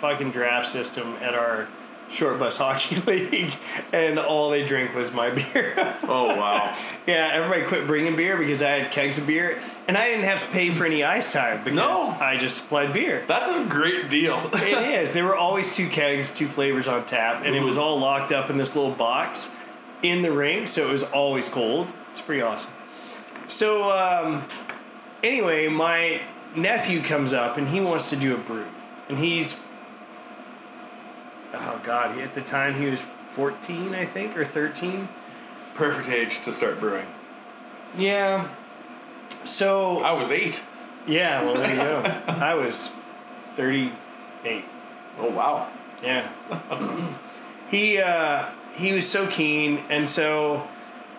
fucking draft system at our short bus hockey league, and all they drink was my beer. Oh wow. Yeah, everybody quit bringing beer because I had kegs of beer, and I didn't have to pay for any ice time because No. I just supplied beer. That's a great deal. It is. There were always two kegs, two flavors on tap, and it was all locked up in this little box in the rink, so it was always cold. It's pretty awesome. So, um, anyway, my nephew comes up and he wants to do a brew, and he's oh god, he, at the time he was fourteen, I think, or thirteen. Perfect age to start brewing. Yeah. So I was eight. yeah, well there you go. I was thirty-eight. Oh wow. Yeah. he uh, he was so keen, and so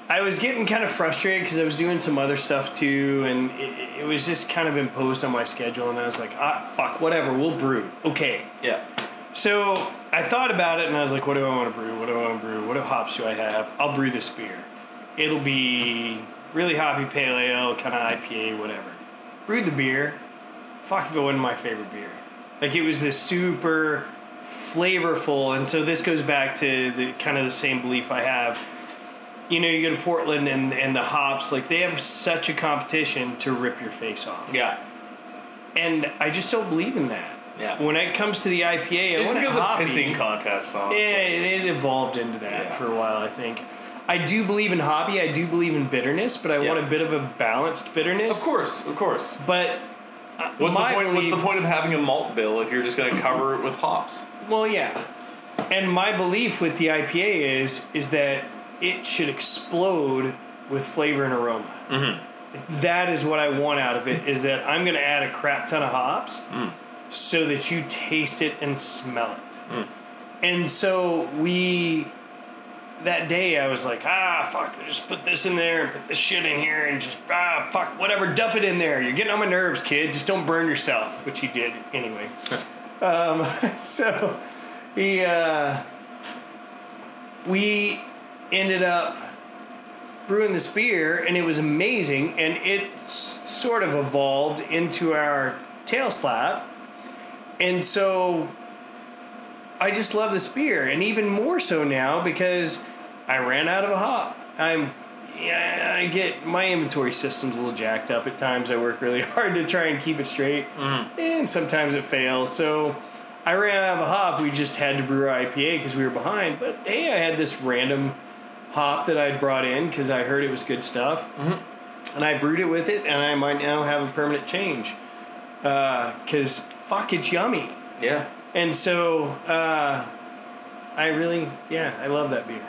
I was getting kind of frustrated because I was doing some other stuff too, and it, it was just kind of imposed on my schedule. And I was like, ah, fuck, whatever, we'll brew. Okay. Yeah. So I thought about it and I was like, what do I want to brew? What do I want to brew? What hops do I have? I'll brew this beer. It'll be really hoppy pale ale, kind of IPA, whatever. Brew the beer. Fuck if it wasn't my favorite beer. Like it was this super flavorful, and so this goes back to the kind of the same belief I have. You know, you go to Portland and, and the hops, like they have such a competition to rip your face off. Yeah. And I just don't believe in that. Yeah. When it comes to the IPA, I It's it because hoppy. of pissing contests, honestly. Yeah, it, it evolved into that Yeah. for a while, I think. I do believe in hobby. I do believe in bitterness, but I Yeah. want a bit of a balanced bitterness. Of course, of course. But uh, What's the point? Belief, What's the point of having a malt bill if you're just going to cover it with hops? Well, yeah. And my belief with the IPA is is that it should explode with flavor and aroma. Mm-hmm. That is what I want out of it. Is that I'm going to add a crap ton of hops, so that you taste it and smell it. And so we. That day I was like, ah, fuck, just put this in there and put this shit in here and just, ah, fuck, whatever, dump it in there. You're getting on my nerves, kid. Just don't burn yourself, which he did anyway. um, so he, uh, we ended up brewing this beer and it was amazing and it s- sort of evolved into our tail slap. And so I just love this beer, and even more so now because I ran out of a hop. I'm, yeah, I get my inventory system's a little jacked up at times. I work really hard to try and keep it straight, mm-hmm. and sometimes it fails. So I ran out of a hop. We just had to brew our IPA because we were behind. But hey, I had this random hop that I'd brought in because I heard it was good stuff, mm-hmm. and I brewed it with it, and I might now have a permanent change uh, because fuck, it's yummy. Yeah. And so uh, I really, yeah, I love that beer.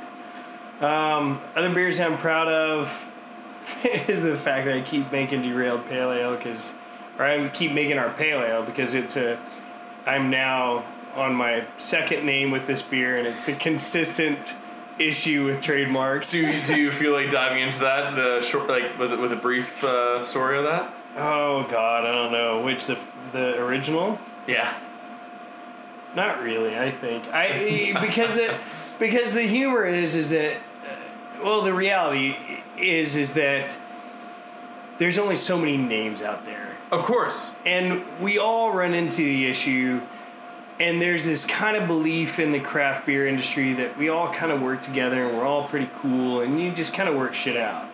Um, other beers I'm proud of is the fact that I keep making derailed pale ale because, or I keep making our pale ale because it's a, I'm now on my second name with this beer and it's a consistent issue with trademarks. Do you, do you feel like diving into that, the short, like with with a brief uh, story of that? Oh God, I don't know which the the original. Yeah. Not really. I think I because the because the humor is is that uh, well the reality is is that there's only so many names out there Of course. and we all run into the issue and there's this kind of belief in the craft beer industry that we all kind of work together and we're all pretty cool and you just kind of work shit out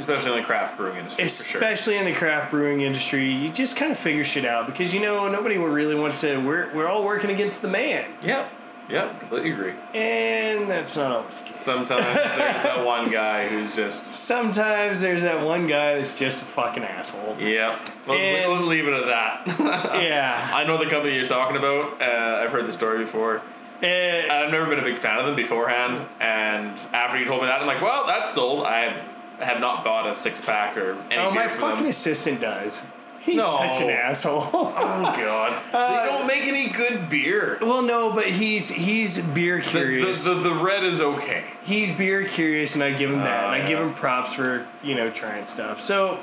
Especially in the craft brewing industry. for sure. especially in the craft brewing industry you just kind of figure shit out because you know nobody really wants to we're, we're all working against the man Yeah. Yeah. Completely agree. And that's not always the case. Sometimes there's that one guy who's just. Sometimes there's that one guy that's just a fucking asshole. Yeah. Let's, And- let's leave it at that. Yeah. I know the company you're talking about. Uh, I've heard the story before. Eh, I've never been a big fan of them beforehand, and after you told me that, I'm like, well, that's sold. I have, have not bought a six pack or any oh, my fucking them. assistant does. He's No. such an asshole. Oh god, Uh, they don't make any good beer. well, no, but he's he's beer The, the, curious. the, the red is okay. he's beer curious, and I give him that, Oh, and I give him props for you know trying stuff. So,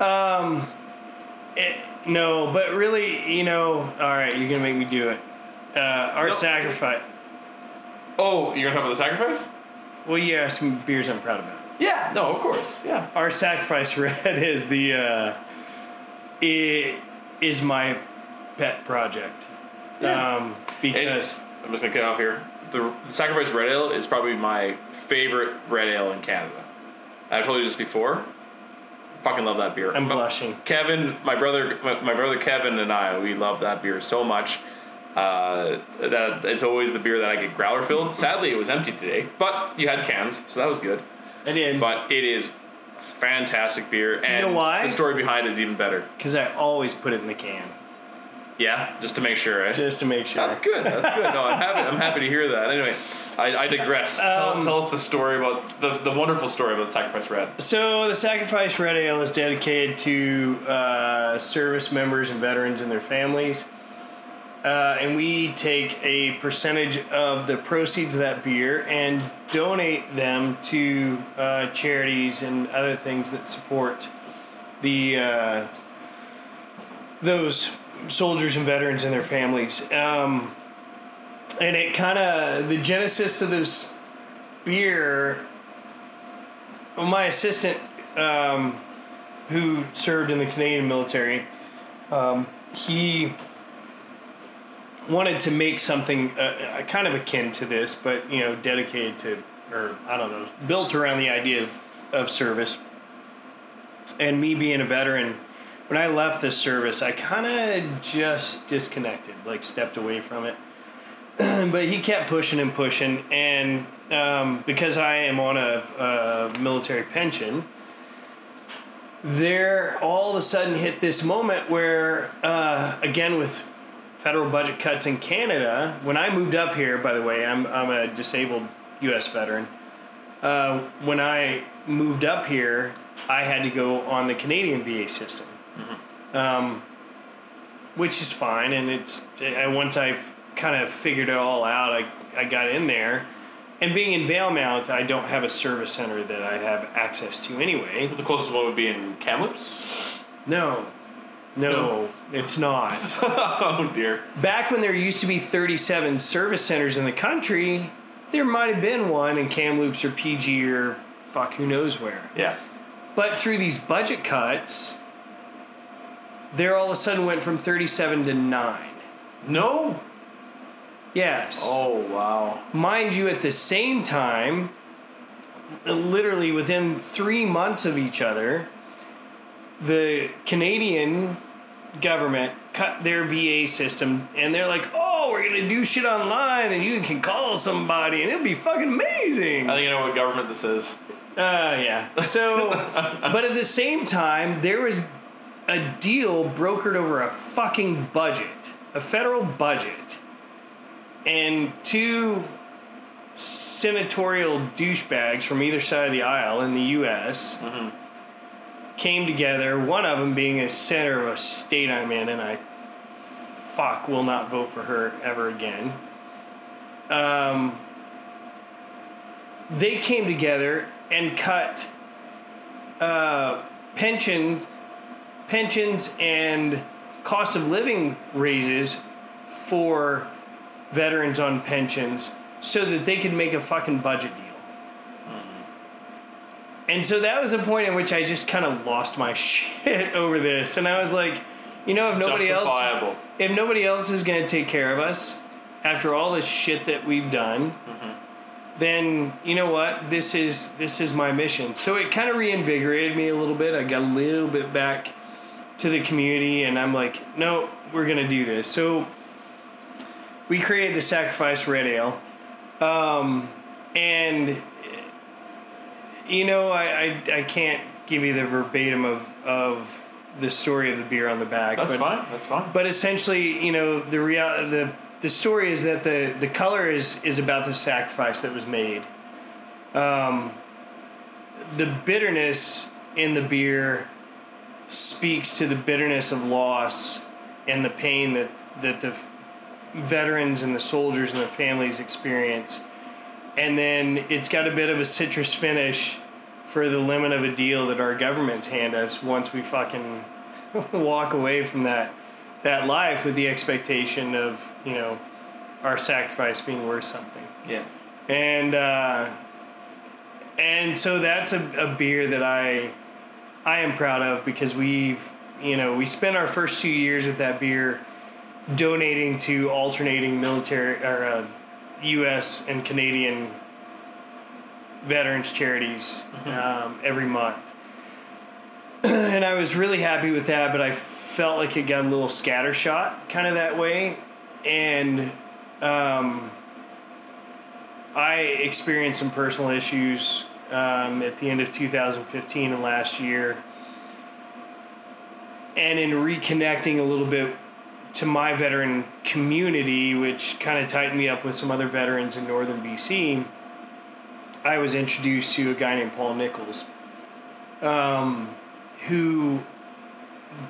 um, eh, no, but really, you know, all right, you're gonna make me do it. Uh, our No. sacrifice. Oh, you're gonna talk about the sacrifice? Well, yeah, some beers I'm proud about. Yeah, no, of course, yeah. Our sacrifice red is the uh, it is my pet project. Yeah. Um, because I'm just gonna cut off here. The, the Sacrifice Red Ale is probably my favorite red ale in Canada. I've told you this before. Fucking love that beer. I'm But blushing. Kevin, my brother, my, my brother Kevin and I, we love that beer so much. Uh, that it's always the beer that I get growler filled. Sadly, it was empty today, but you had cans, so that was good. I did. But it is fantastic beer, and know why? the story behind it is even better. Because I always put it in the can Yeah, just to make sure. Eh? just to make sure. That's good. That's good. No, I'm happy. I'm happy to hear that. Anyway, I, I digress. tell, Um, tell us the story about the, the wonderful story about the Sacrifice Red. So the Sacrifice Red Ale is dedicated to uh, service members and veterans and their families. Uh, and we take a percentage of the proceeds of that beer and donate them to uh, charities and other things that support the uh, those soldiers and veterans and their families. Um, and it kind of the genesis of this beer. My assistant, um, who served in the Canadian military, um, he wanted to make something uh, uh, kind of akin to this, but you know, dedicated to, or I don't know, built around the idea of, of service. And me being a veteran, when I left this service, I kind of just disconnected, like stepped away from it. but he kept pushing and pushing, and um, because I am on a, a military pension, there all of a sudden hit this moment where, uh, again, with federal budget cuts in Canada, when I moved up here, by the way, I'm, I'm a disabled U.S. veteran. Uh, when I moved up here, I had to go on the Canadian VA system, um, which is fine. And it's and once I kind of figured it all out, I, I got in there. And being in Valemount, I don't have a service center that I have access to anyway. The closest one would be in Kamloops. No, no, it's not. oh dear. Back when there used to be 37 service centers in the country, there might have been one in Kamloops or PG or fuck who knows where. Yeah. But through these budget cuts, there all of a sudden went from 37 to 9. No. Yes. Oh wow. Mind you, at the same time, literally within three months of each other, the Canadian government cut their VA system and they're like, oh, we're going to do shit online and you can call somebody and it'll be fucking amazing. I think I know what government this is. Uh, yeah. So, but at the same time, there was a deal brokered over a fucking budget, a federal budget, and two senatorial douchebags from either side of the aisle in the U.S. came together. One of them being a senator of a state I'm in, and I fuck will not vote for her ever again. Um, they came together and cut uh, pension pensions and cost of living raises for veterans on pensions so that they could make a fucking budget deal. And so that was a point in which I just kind of lost my shit over this, and I was like, you know, if nobody else if nobody else is going to take care of us after all the shit that we've done then you know what? This is this is my mission. So it kind of reinvigorated me a little bit. I got a little bit back to the community and i'm like no we're going to do this. So we created the sacrifice red ale. Um, and you know I, I i can't give you the verbatim of of the story of the beer on the back That's but fine. That's fine. but essentially, you know, the real the the story is that the the color is is about the sacrifice that was made. Um, the bitterness in the beer speaks to the bitterness of loss and the pain that that the veterans and the soldiers and the families experience. And then it's got a bit of a citrus finish for the limit of a deal that our governments hand us once we fucking walk away from that that life with the expectation of you know our sacrifice being worth something yes. and uh, and so that's a, a beer that I I am proud of because we've you know we spent our first two years with that beer donating to alternating military or uh, U.S. and Canadian veterans charities um, every month and I was really happy with that, but I felt like it got a little scattershot kind of that way. And um, I experienced some personal issues um, at the end of 2015 and last year. And in reconnecting a little bit to my veteran community, which kind of tightened me up with some other veterans in northern BC, I was introduced to a guy named Paul Nichols. Um, who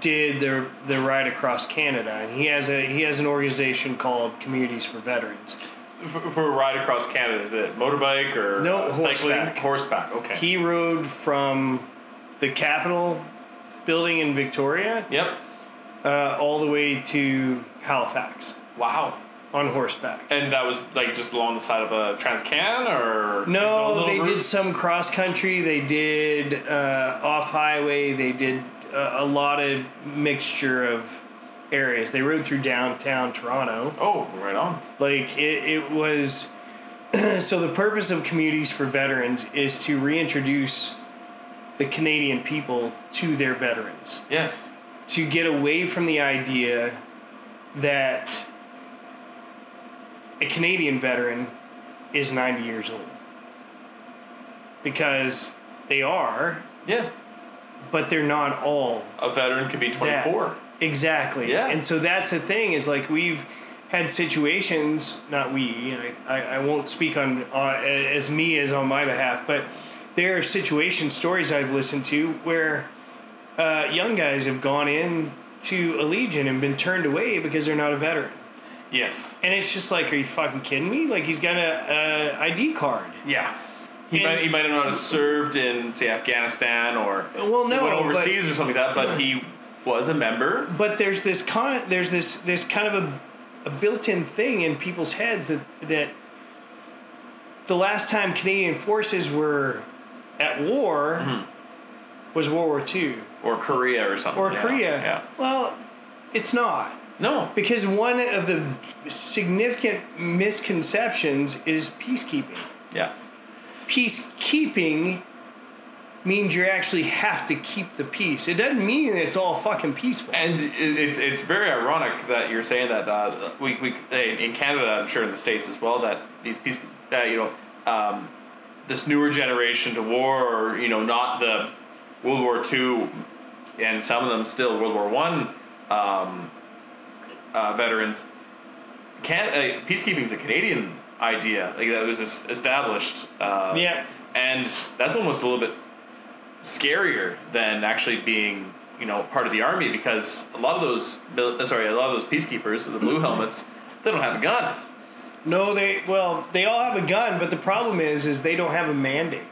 did the the ride across Canada, and he has a he has an organization called Communities for Veterans. For, for a ride across Canada, is it motorbike or No, uh, cycling? horseback. Horseback. Okay. He rode from the Capitol building in Victoria yep. Uh, all the way to Halifax. Wow. on horseback. And that was like just along the side of a Transcan or No, they route? did some cross country. They did uh, off highway. They did uh, a lot of mixture of areas. They rode through downtown Toronto. Oh, right on. Like it, it was. so the purpose of communities for veterans is to reintroduce the Canadian people to their veterans. Yes. To get away from the idea that a Canadian veteran is 90 years old. Because they are, Yes. but they're not all A veteran could be that. 24. Exactly. Yeah. And so that's the thing is like we've had situations, not we, I, I, I won't speak on, on as me as on my behalf, but there are situations, stories I've listened to where uh, young guys have gone in to a legion and been turned away because they're not a veteran. Yes. And it's just like, are you fucking kidding me? Like he's got a, a ID card. Yeah. He And- might, he might have not have served in, say, Afghanistan or Well, no, went but- overseas or something like that, but he was a member. but there's this con there's this there's kind of a, a built-in thing in people's heads that that the last time Canadian forces were at war was World War II Or Korea or something. or Yeah, Korea. Yeah. Well, it's not No. because one of the significant misconceptions is peacekeeping. Yeah. Peacekeeping means you actually have to keep the peace. It doesn't mean it's all fucking peaceful. And it's it's very ironic that you're saying that uh, we, we in Canada, I'm sure in the states as well, that these peace, uh, you know, um, this newer generation to war, or you know, not the World War II, and some of them still World War One um, uh, veterans. Can uh, peacekeeping is a Canadian idea, like that was established. Uh, Yeah. and that's almost a little bit scarier than actually being you know part of the army because a lot of those uh, sorry a lot of those peacekeepers the blue helmets they don't have a gun No, they well, they all have a gun, but the problem is, is they don't have a mandate.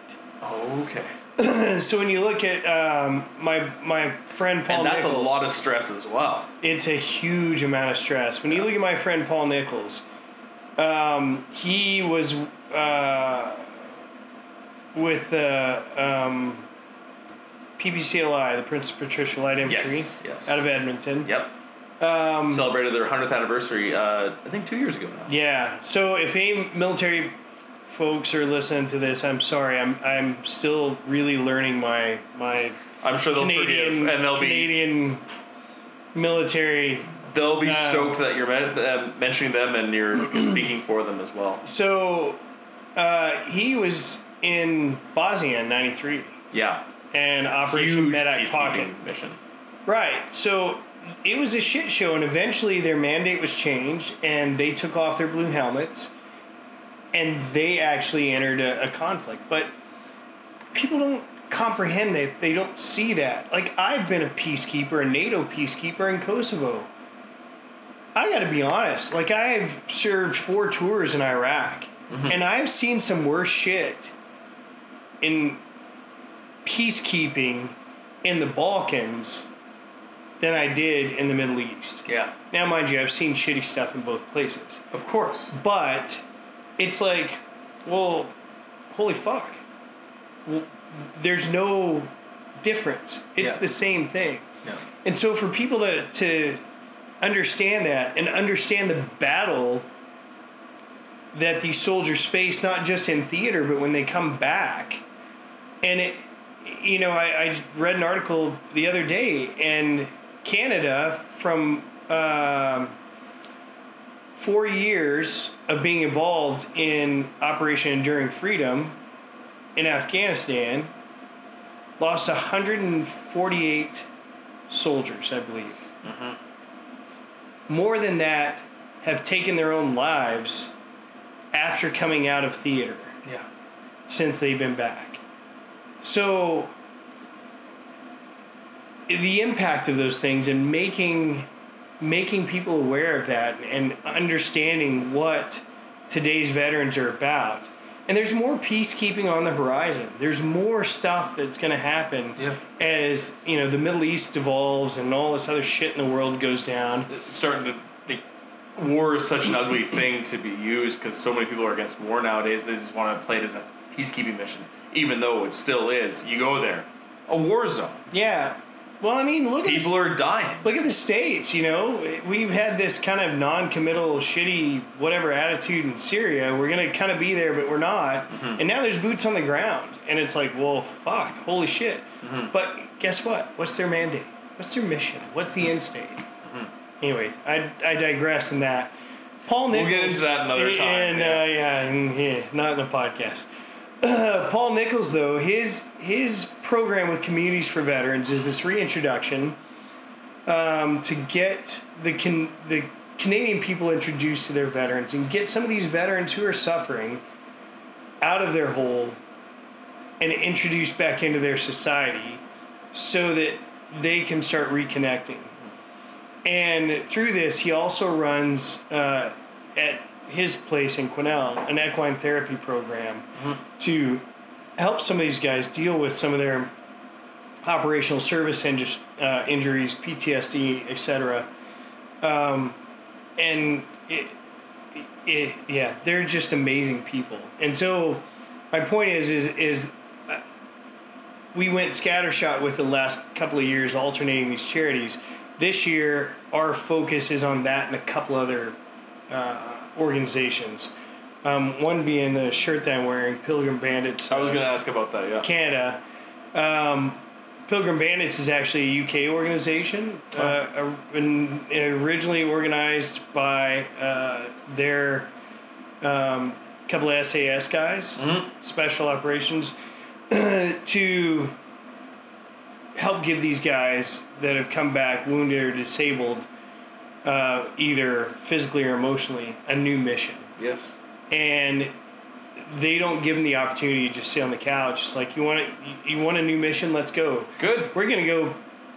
okay So when you look at um, my my friend Paul and that's Nichols, a lot of stress as well it's a huge amount of stress. When you look at my friend Paul Nichols, um, he was uh, with the um, PPCLI, the Princess Patricia Light Infantry, Yes, yes. out of Edmonton. yep Um, celebrated their 100th anniversary uh, i think two years ago now Yeah. So if any military folks are listening to this, I'm sorry. I'm I'm still really learning my my i'm sure they'll Canadian forgive and they'll be Canadian military. they'll be uh, stoked that you're uh, mentioning them and you're speaking for them as well So uh, he was in Bosnia in '93 yeah and Operation Medak Pocket. mission Right. So it was a shit show, and eventually their mandate was changed, and they took off their blue helmets, and they actually entered a, a conflict. But people don't comprehend that. They don't see that. Like I've been a peacekeeper, a NATO peacekeeper in Kosovo. I got to be honest. Like I've served four tours in Iraq, mm-hmm. and I've seen some worse shit in peacekeeping in the Balkans than I did in the Middle East. yeah Now, mind you, I've seen shitty stuff in both places, of course but it's like, well, holy fuck. Well, there's no difference. It's Yeah. the same thing. yeah And so for people to to understand that and understand the battle that these soldiers face not just in theater but when they come back and it you know I, I read an article the other day and Canada from um, four years of being involved in Operation Enduring Freedom in Afghanistan lost 148 soldiers, I believe. Mm-hmm. More than that have taken their own lives after coming out of theater yeah since they've been back. So the impact of those things and making making people aware of that and understanding what today's veterans are about. And there's more peacekeeping on the horizon. There's more stuff that's going to happen Yeah. as, you know, the Middle East evolves and all this other shit in the world goes down. starting to war is such an ugly thing to be used because so many people are against war nowadays. They just want to play it as a peacekeeping mission, even though it still is. You go there, a war zone. Yeah. Well, I mean, look at People are dying. look at the states. You know, we've had this kind of non-committal, shitty, whatever attitude in Syria. We're gonna kind of be there, but we're not. Mm-hmm. And now there's boots on the ground, and it's like, well, fuck, holy shit. Mm-hmm. But guess what? What's their mandate? What's their mission? What's the end state? Anyway, I, I digress in that. Paul Mm-hmm. We'll get into that another time, And, yeah. uh, yeah, and, yeah, not in a podcast. Paul Nichols, though, his his program with Communities for Veterans is this reintroduction um, to get the can, the Canadian people introduced to their veterans and get some of these veterans who are suffering out of their hole and introduced back into their society so that they can start reconnecting. And through this, he also runs uh, at his place in Quesnel an equine therapy program to help some of these guys deal with some of their operational service inju- uh, injuries, PTSD, etc. Um, and it, it, yeah, they're just amazing people. And so, my point is, is, is uh, we went scattershot with the last couple of years, alternating these charities. This year, our focus is on that and a couple other uh, organizations. Um, one being the shirt that I'm wearing, Pilgrim Bandits. I was going to ask about that. Yeah. Canada. Um, Pilgrim Bandits is actually a UK organization, uh, uh, and originally organized by uh, their um, couple of SAS guys, special operations, to help give these guys that have come back wounded or disabled, uh, either physically or emotionally, a new mission Yes. and they don't give them the opportunity to just sit on the couch. It's like you want it, you want a new mission, let's go. Good. We're gonna go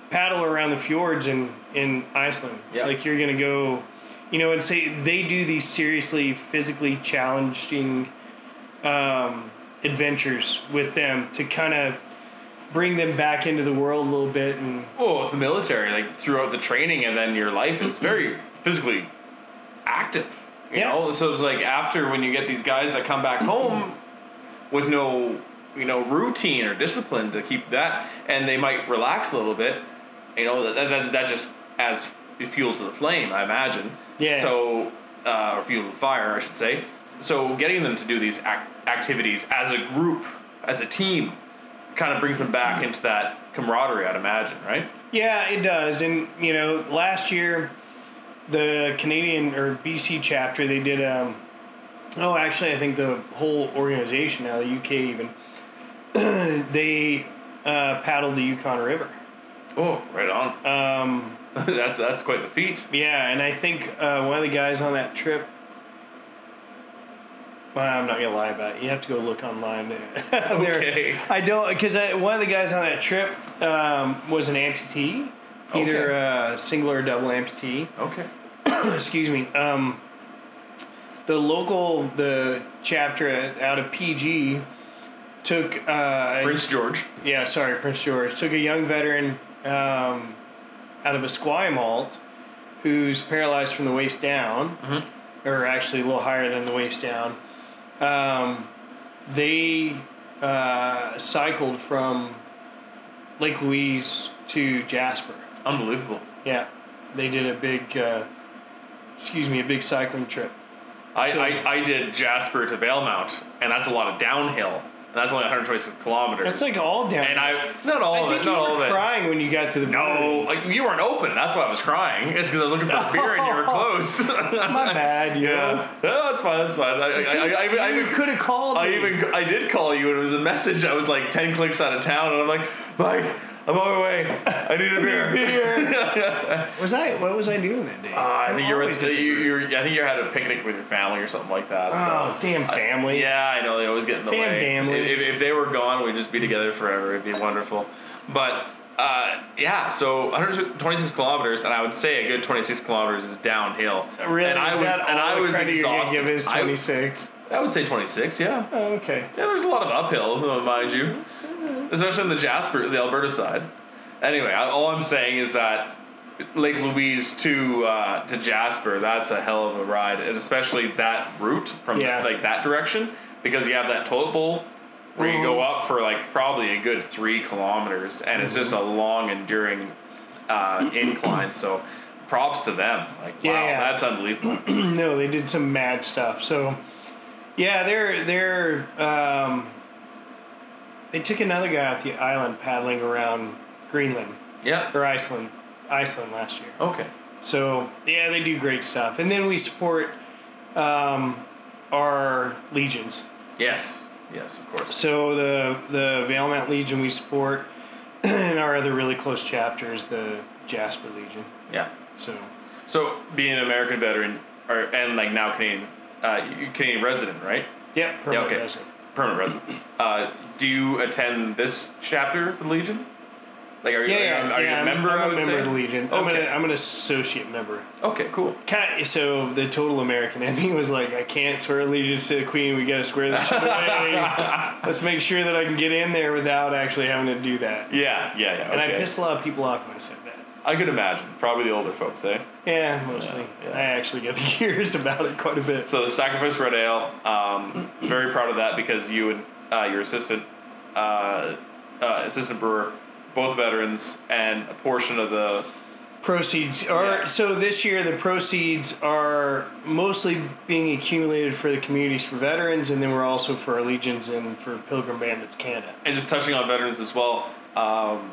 paddle around the fjords in in Iceland. Yeah. Like you're gonna go, you know, and say they do these seriously physically challenging um, adventures with them to kind of bring them back into the world a little bit and Well, with the military, like throughout the training, and then your life is very physically active. You Yeah. know, so it's like after when you get these guys that come back home with no, you know, routine or discipline to keep that, and they might relax a little bit. You know, that that, that just adds fuel to the flame, I imagine. Yeah. So, uh, or fuel to the fire, I should say. So, getting them to do these ac- activities as a group, as a team, kind of brings them back into that camaraderie, I'd imagine, right? Yeah, it does. And you know, last year, the Canadian or BC chapter they did. Um, oh, actually, I think the whole organization now, the UK even, they uh, paddled the Yukon River. Oh, right on. Um, that's that's quite the feat. yeah, and I think uh, one of the guys on that trip. Well, I'm not gonna lie about it. You have to go look online. There. Okay. I don't because one of the guys on that trip um, was an amputee, either Okay. uh, single or double amputee. Okay. Excuse me. Um, the local the chapter out of PG took uh, Prince George. yeah sorry Prince George took a young veteran um, out of a Esquimalt who's paralyzed from the waist down, or actually a little higher than the waist down. Um, they uh, cycled from Lake Louise to Jasper. Unbelievable. Yeah, they did a big, uh, excuse me, a big cycling trip. I, So- I, I did Jasper to Valemount, and that's a lot of downhill. That's only 126 kilometers. That's like all down. And I not all I of think it, you not all were of it. crying when you got to the No, like you weren't open. That's why I was crying. It's because I was looking for the beer and you were close. My bad, yo. yeah, no, that's fine. That's fine. I, I, I, you even- could have called I me. even I did call you and it was a message. I was like ten clicks out of town and I'm like, Mike, I'm on my way. I need a beer. beer. was I? What was I doing that day? Uh, I think you were, you, at the you were. I think you had a picnic with your family or something like that. Oh, so. damn family. Yeah, I know they always get in the Fam way. family. If, if they were gone, we'd just be together forever. It'd be wonderful. But uh, yeah, so 126 kilometers, and I would say a good 26 kilometers is downhill. Really? And I was, and I was credit you're gonna exhausted. give is 26? I, would say 26. Yeah. Oh, okay. Yeah, there's a lot of uphill, uh, mind you, especially on the Jasper, the Alberta side. Anyway, I, all I'm saying is that Lake Louise to uh, to Jasper, that's a hell of a ride, and especially that route from Yeah. like that direction because you have that toilet bowl where you go up for like probably a good three kilometers, and it's just a long, enduring uh, incline. So, props to them. Like, wow, Yeah, yeah. that's unbelievable. no, they did some mad stuff. So, yeah, they're they're um, they took another guy off the island paddling around Greenland yeah. or Iceland, Iceland last year. Okay. So yeah, they do great stuff, and then we support um, our legions. Yes. Yes, of course. So the the Valemount Legion we support, and our other really close chapter is the Jasper Legion. Yeah. So So, being an American veteran, or and like now Canadian, uh, Canadian resident, right? yep, permanent okay. resident. Permanent resident. Uh, do you attend this chapter of the Legion? Like, are you, Yeah, are you- yeah, you a member? I'm, I'm a member say? of the Legion. I'm, Okay. an, I'm an associate member. Okay, cool. Kind so the total American enemy was like, I can't swear allegiance to the Queen. We got to square this shit away. Let's make sure that I can get in there without actually having to do that. Yeah, yeah, yeah. And I pissed a lot of people off when I said that. I could imagine. Probably the older folks, eh? Yeah, mostly. Yeah, yeah. I actually get the ears about it quite a bit. So the Sacrifice Red Ale, um, very proud of that because you and uh, your assistant, uh, uh, assistant brewer, both veterans, and a portion of the proceeds are Yeah. so this year the proceeds are mostly being accumulated for the communities for veterans and then we're also for our legions and for pilgrim bandits canada and just touching on veterans as well. Um,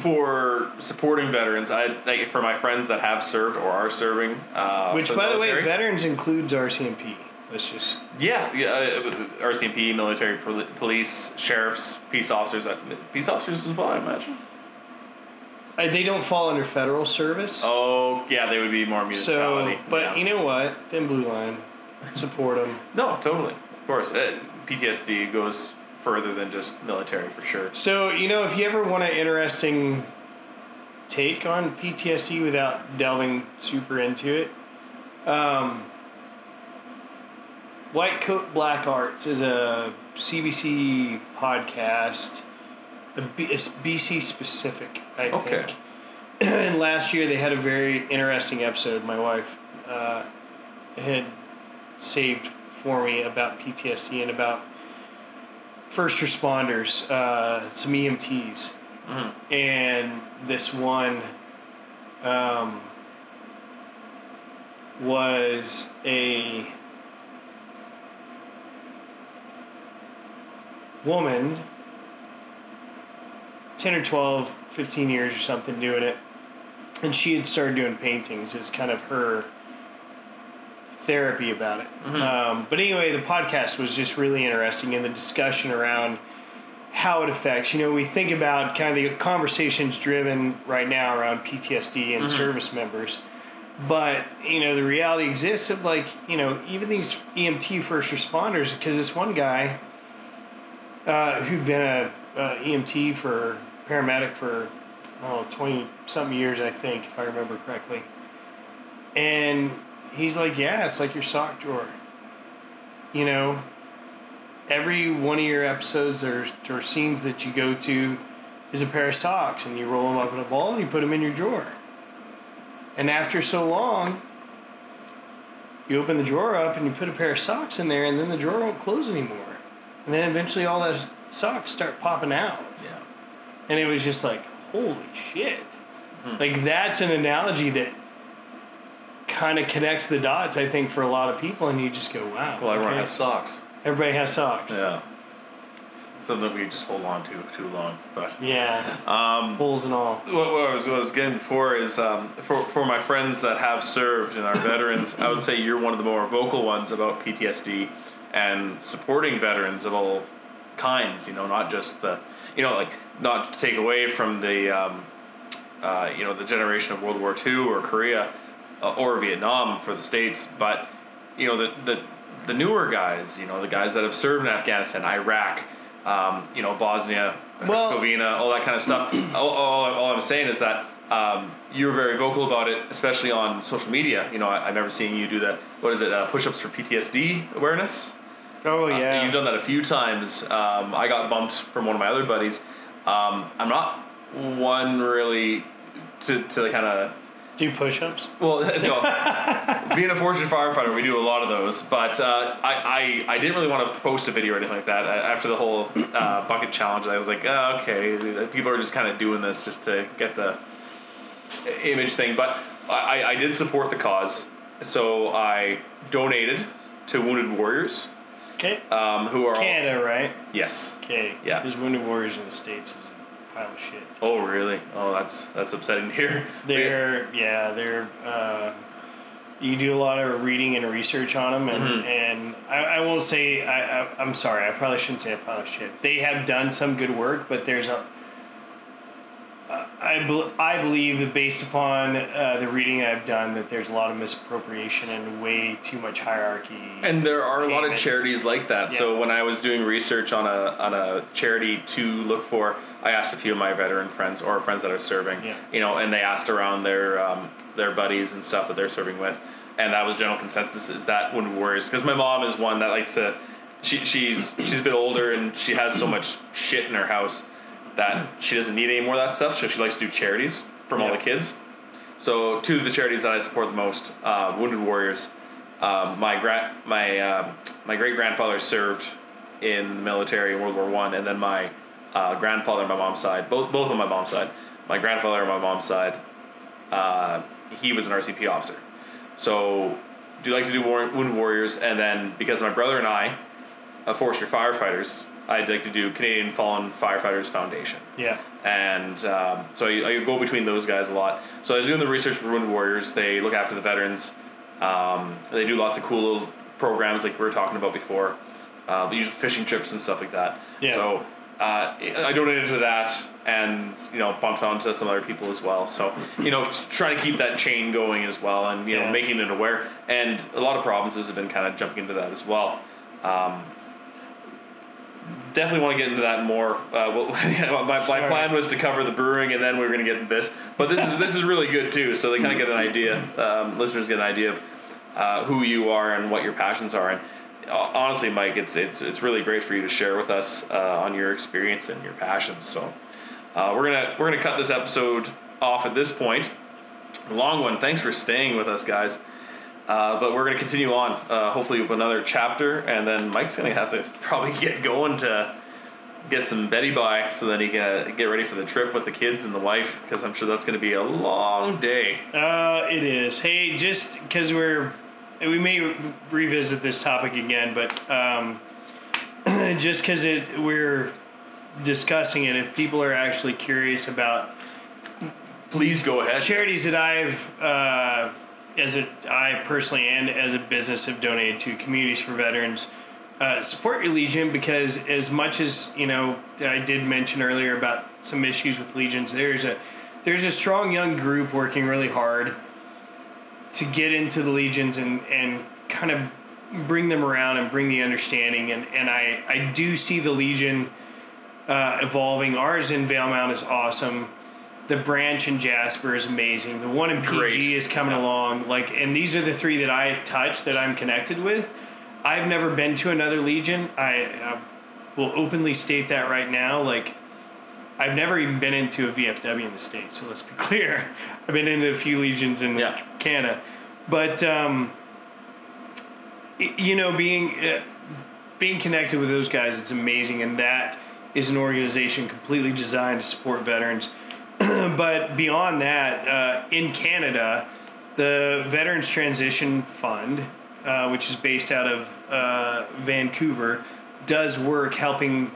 for supporting veterans, I like for my friends that have served or are serving. Uh, which by the way veterans includes rcmp let's just yeah, yeah, uh, RCMP, military, pol- police, sheriffs, peace officers, uh, peace officers as well, I imagine. uh, they don't fall under federal service Oh, yeah, they would be more so but yeah. you know what thin blue line support them no, totally, of course. Uh, PTSD goes further than just military for sure. so you know if you ever want an interesting take on ptsd without delving super into it um, White Coat Black Arts is a CBC podcast, a B- it's BC specific, I Okay. think. and last year they had a very interesting episode. My wife uh, had saved for me about PTSD and about first responders, uh, some EMTs, Mhm. and this one um, was a woman 10 or 12 15 years or something doing it and she had started doing paintings as kind of her therapy about it. Um, but anyway the podcast was just really interesting and the discussion around how it affects you know we think about kind of the conversations driven right now around ptsd and service members. But you know the reality exists of like you know even these emt first responders because this one guy uh, who'd been a, a EMT for paramedic for oh 20 something years I think if I remember correctly. And he's like yeah it's like your sock drawer. You know every one of your episodes or, or scenes that you go to is a pair of socks and you roll them up in a ball and you put them in your drawer. And after so long you open the drawer up and you put a pair of socks in there and then the drawer won't close anymore and then eventually all those socks start popping out. Yeah. And it was just like, holy shit. Like that's an analogy that kind of connects the dots, I think, for a lot of people. And you just go, wow. Well, everyone okay. has socks. Everybody has socks. Yeah. Something we just hold on to too long, but Yeah. um, Holes and all. what, what I was what I was getting before is um, for for my friends that have served and are veterans, I would say you're one of the more vocal ones about PTSD and supporting veterans of all kinds. You know, not just the you know like not to take away from the um, uh, you know the generation of World War II or Korea uh, or Vietnam for the states, but you know the the the newer guys, you know the guys that have served in Afghanistan, Iraq. Um, you know Bosnia, Well- Herzegovina, all that kind of stuff. all, all, all I'm saying is that um, you were very vocal about it, especially on social media. You know, I, I remember seeing you do that. What is it? Uh, push-ups for PTSD awareness. Oh, Uh, yeah. you've done that a few times. Um, I got bumped from one of my other buddies. Um, I'm not one really to to kind of Do push-ups. well, no. Being a forestry firefighter, we do a lot of those. But uh, I, I, I didn't really want to post a video or anything like that. Uh, After the whole uh, bucket challenge, I was like, oh, okay, people are just kind of doing this just to get the image thing. But I, I did support the cause. So I donated to Wounded Warriors, Okay. um, who are Canada, right? yes. Okay. Yeah. Because Wounded Warriors in the States is a pile of shit. Oh, really? Oh, that's that's upsetting to hear. They're yeah, they're uh, you do a lot of reading and research on them, and Mm-hmm. and I, I won't say I, I I'm sorry, I probably shouldn't say a pile of shit. They have done some good work, but there's a I, bel I believe that based upon uh, the reading I've done, that there's a lot of misappropriation and way too much hierarchy. And there are a lot of charities like that. So when I was doing research on a on a charity to look for, I asked a few of my veteran friends or friends that are serving. Yeah. You know, and they asked around their um, their buddies and stuff that they're serving with, and that was general consensus is that Wounded Warriors because my mom is one that likes to. She, she's she's a bit older and she has so much shit in her house that she doesn't need any more of that stuff. So she likes to do charities from all the kids. So two of the charities that I support the most, uh, Wounded Warriors. Um, my gra- my um my great grandfather served in the military in World War One, and then my uh, grandfather on my mom's side, both both on my mom's side, my grandfather on my mom's side, uh, he was an RCP officer. So do like to do war- Wounded Warriors, and then because my brother and I, uh, forestry firefighters, I'd like to do Canadian Fallen Firefighters Foundation yeah. and um, so I, I go between those guys a lot. So I was doing the research for Wounded Warriors. They look after the veterans. Um, they do lots of cool little programs like we were talking about before. Uh, use fishing trips and stuff like that. Yeah. So uh, I donated to that, and you know bumped onto some other people as well. So you know trying to keep that chain going as well, and you know Yeah. making it aware. And a lot of provinces have been kind of jumping into that as well. Um, definitely want to get into that more. Uh, well, my, my plan was to cover the brewing, and then we were going to get into this. But this is this is really good too. So they kind of get an idea. Um, listeners get an idea of uh, who you are and what your passions are. And uh, honestly, Mike, it's it's it's really great for you to share with us uh, on your experience and your passions. So uh, we're gonna we're gonna cut this episode off at this point. Long one. Thanks for staying with us, guys. Uh, but we're going to continue on, uh, hopefully with another chapter, and then Mike's going to have to probably get going to get some Betty by so that he can uh, get ready for the trip with the kids and the wife, because I'm sure that's going to be a long day. Uh, it is. Hey, just because we're, we may re- revisit this topic again, but um, just because it we're discussing it, if people are actually curious about Please go ahead. charities that I've, uh, as a I personally and as a business have donated to communities for veterans. Uh, support your Legion because as much as you know, I did mention earlier about some issues with legions. There's a there's a strong young group working really hard to get into the legions and and kind of bring them around and bring the understanding and and I I do see the Legion uh, evolving. Ours in Valemount is awesome. The branch in Jasper is amazing. The one in PG Great. is coming along. Like, and these are the three that I touch that I'm connected with. I've never been to another Legion. I, I will openly state that right now. Like, I've never even been into a VFW in the state. so let's be clear. I've been into a few Legions in Yeah. Canada. But, um, you know, being, uh, being connected with those guys, it's amazing. And that is an organization completely designed to support veterans. but beyond that, uh, in Canada, the Veterans Transition Fund, uh, which is based out of uh, Vancouver, does work helping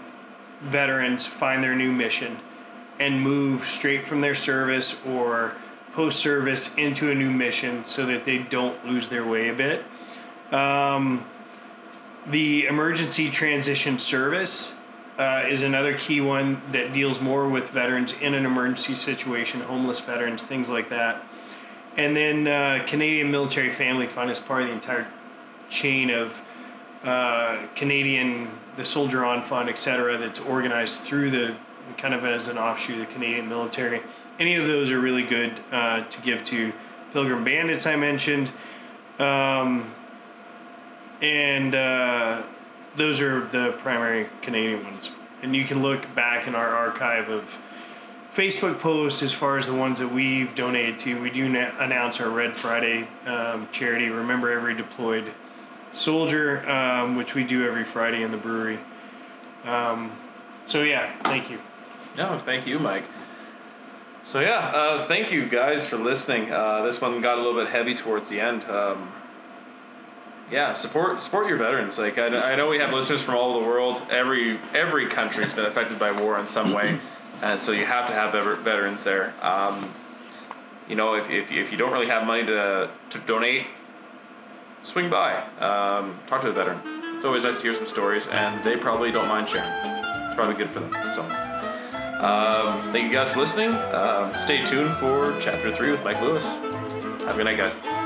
veterans find their new mission and move straight from their service or post service into a new mission so that they don't lose their way a bit. Um, the Emergency Transition Service uh, is another key one that deals more with veterans in an emergency situation, homeless veterans, things like that. And then uh, Canadian Military Family Fund is part of the entire chain of uh, Canadian, the Soldier On Fund, et cetera, that's organized through the kind of as an offshoot of the Canadian military. Any of those are really good uh, to give to Pilgrim Bandits, I mentioned. Um, and uh, those are the primary Canadian ones. And you can look back in our archive of Facebook posts as far as the ones that we've donated to. We do na- announce our Red Friday um, charity. Remember every deployed soldier, um, which we do every Friday in the brewery. Um, so yeah, thank you. No, thank you, Mike. So yeah, uh, thank you guys for listening. Uh, this one got a little bit heavy towards the end. Um, yeah, support support your veterans. Like I, I know we have listeners from all over the world. Every every country's been affected by war in some way, and so you have to have veter- veterans there. Um, you know, if, if, if you don't really have money to to donate, swing by, um, talk to a veteran. It's always nice to hear some stories, and they probably don't mind sharing. It's probably good for them. So. Um, thank you guys for listening. Um, stay tuned for chapter three with Mike Lewis. Have a good night, guys.